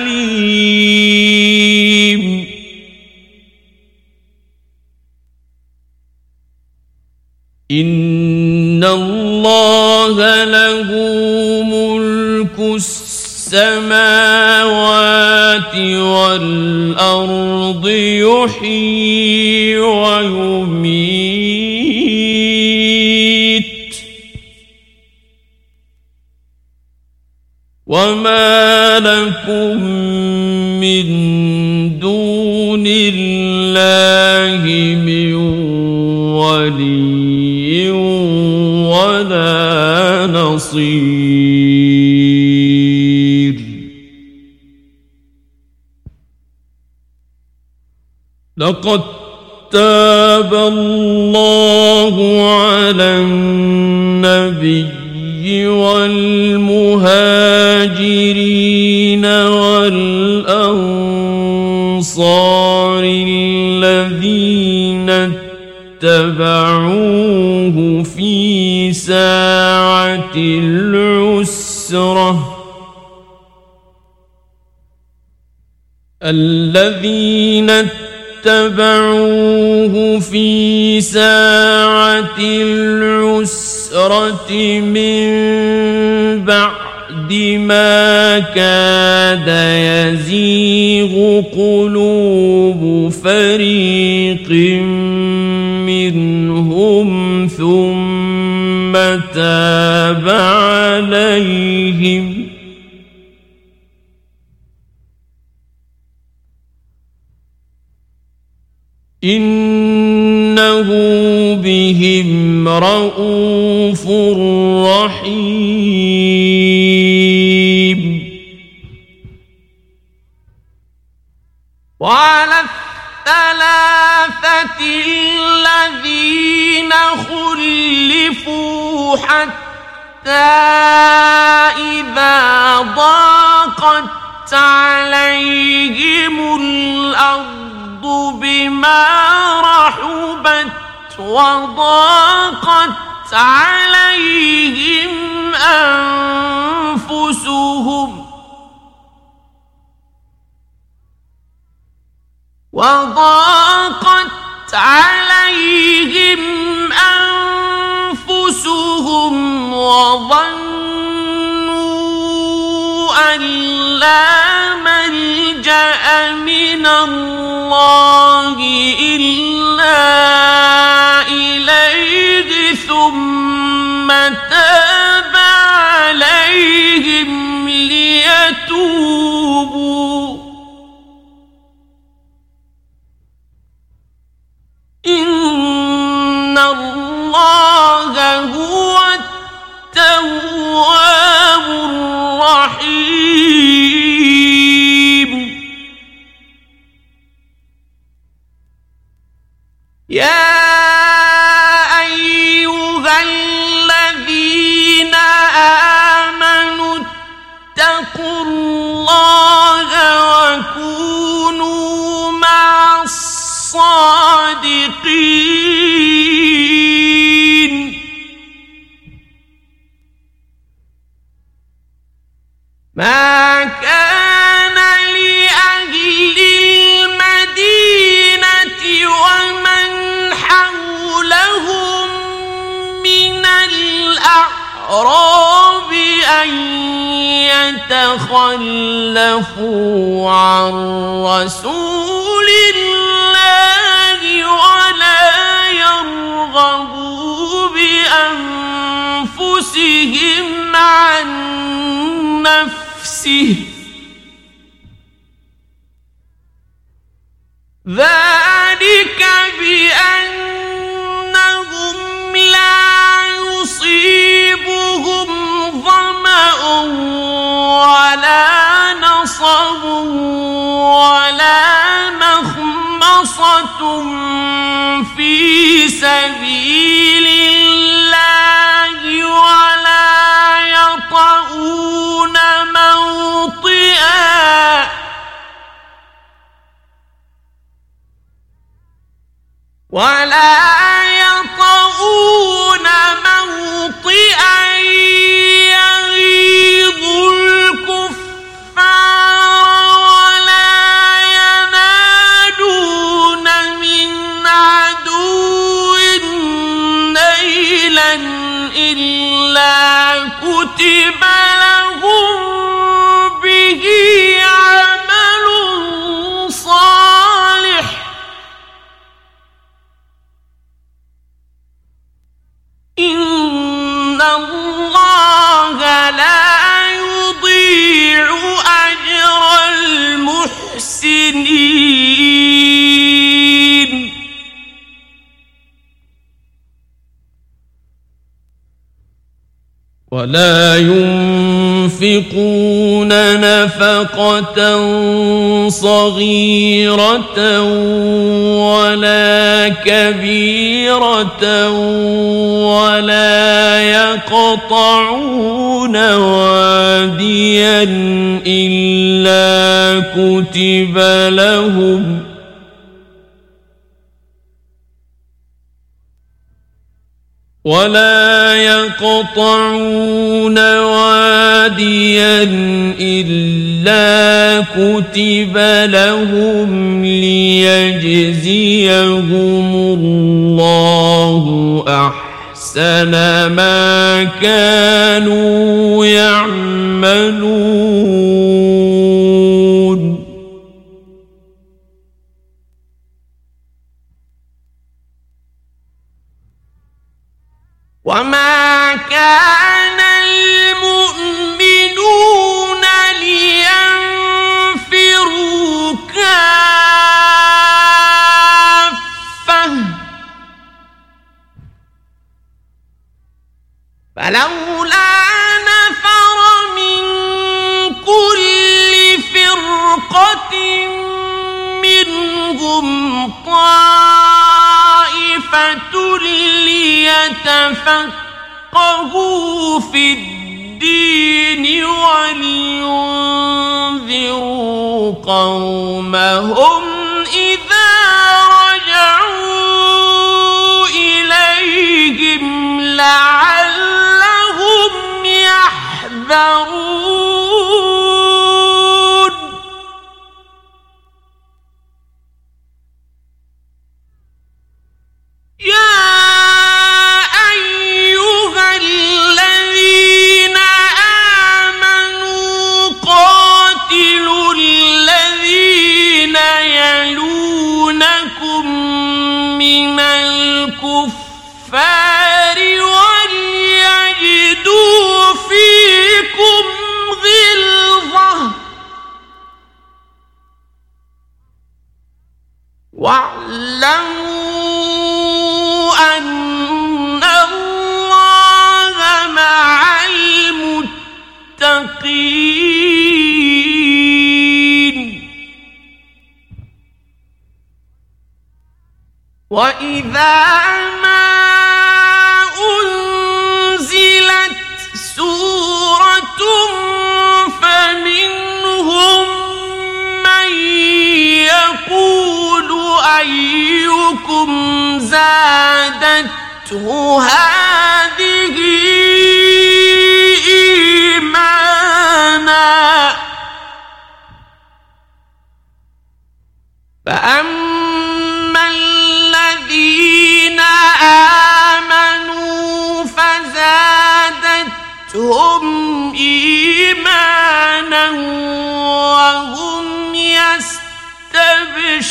السماوات والأرض يحيي ويميت. وما لكم من دون الله من ولي ولا نصير. الله على النبي والمهاجرين المهاجرين والأنصار الذين اتبعوه في ساعة العسرة الذين اتبعوه في ساعة العسرة من بعد ما كاد يزيغ قلوب فريق منهم ثم تاب عليهم إنه بهم رؤوف رحيم. وعلى الثلاثة الذين خلفوا حتى إذا ضاقت عليهم الأرض بما رحبت وضاقت عليهم أنفسهم. وضاقت عليهم أنفسهم وظنوا أن لا ملجأ من الله إلا إليه ثم تاب عليهم ليتوبوا. إن الله هو يا أيها الذين آمنوا اتقوا الله وكونوا مع الصادقين. ما كان لأهل الأعراب أن يتخلفوا عن رسول الله ولا يرغبوا بأنفسهم عن نفسه. ذلك بأنهم ولا نصب ولا مخمصة في سبيل الله ولا يطؤون موطئا. ولا يطؤون موطئا كتب لهم به عمل صالح ولا ينفقون نفقة صغيرة ولا كبيرة ولا يقطعون واديا إلا كتب لهم ولا يقطعون واديا الا كتب لهم ليجزيهم الله احسن ما كانوا يعملون ليتفقهوا في الدين ولينذروا قومهم إذا رجعوا إليهم لعلهم يحذرون أن الله مع المتقين. وإذا أيكم زادته هذه إيمانا؟ فأما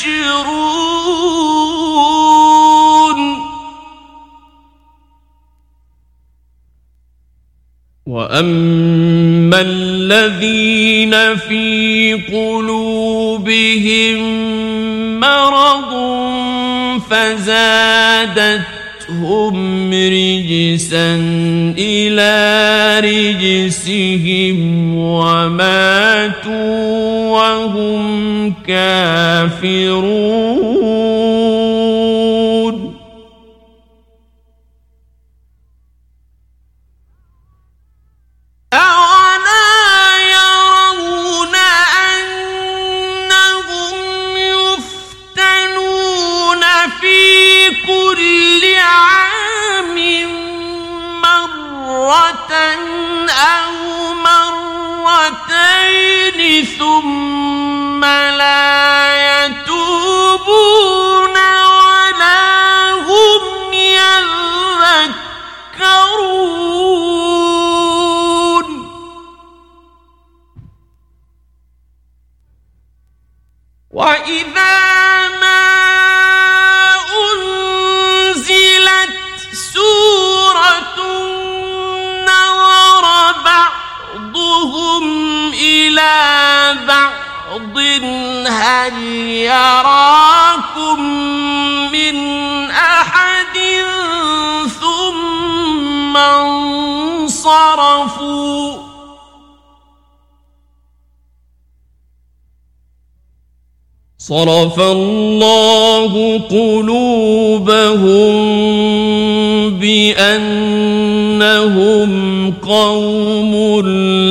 يستبشرون. واما الذين في قلوبهم مرض فزادتهم رجسا إلى رجسهم وماتوا وهم هل يراكم من احد ثم انصرفوا صرف الله قلوبهم بانهم قوم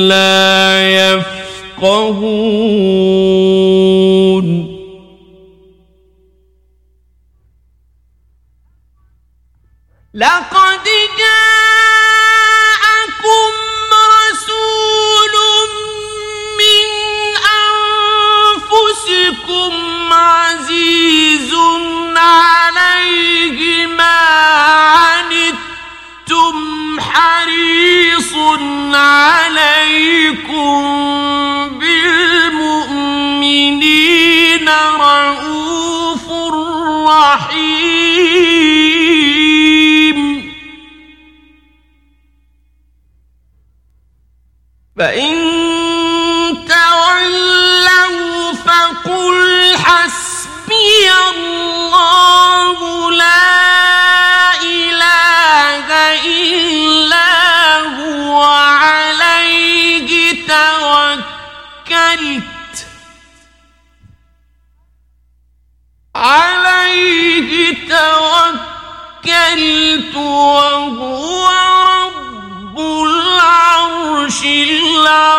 لا يفقهون لقد فإن تولوا فقل حسبي الله لا إله إلا هو عليه توكلت. عليه توكلت 心啦。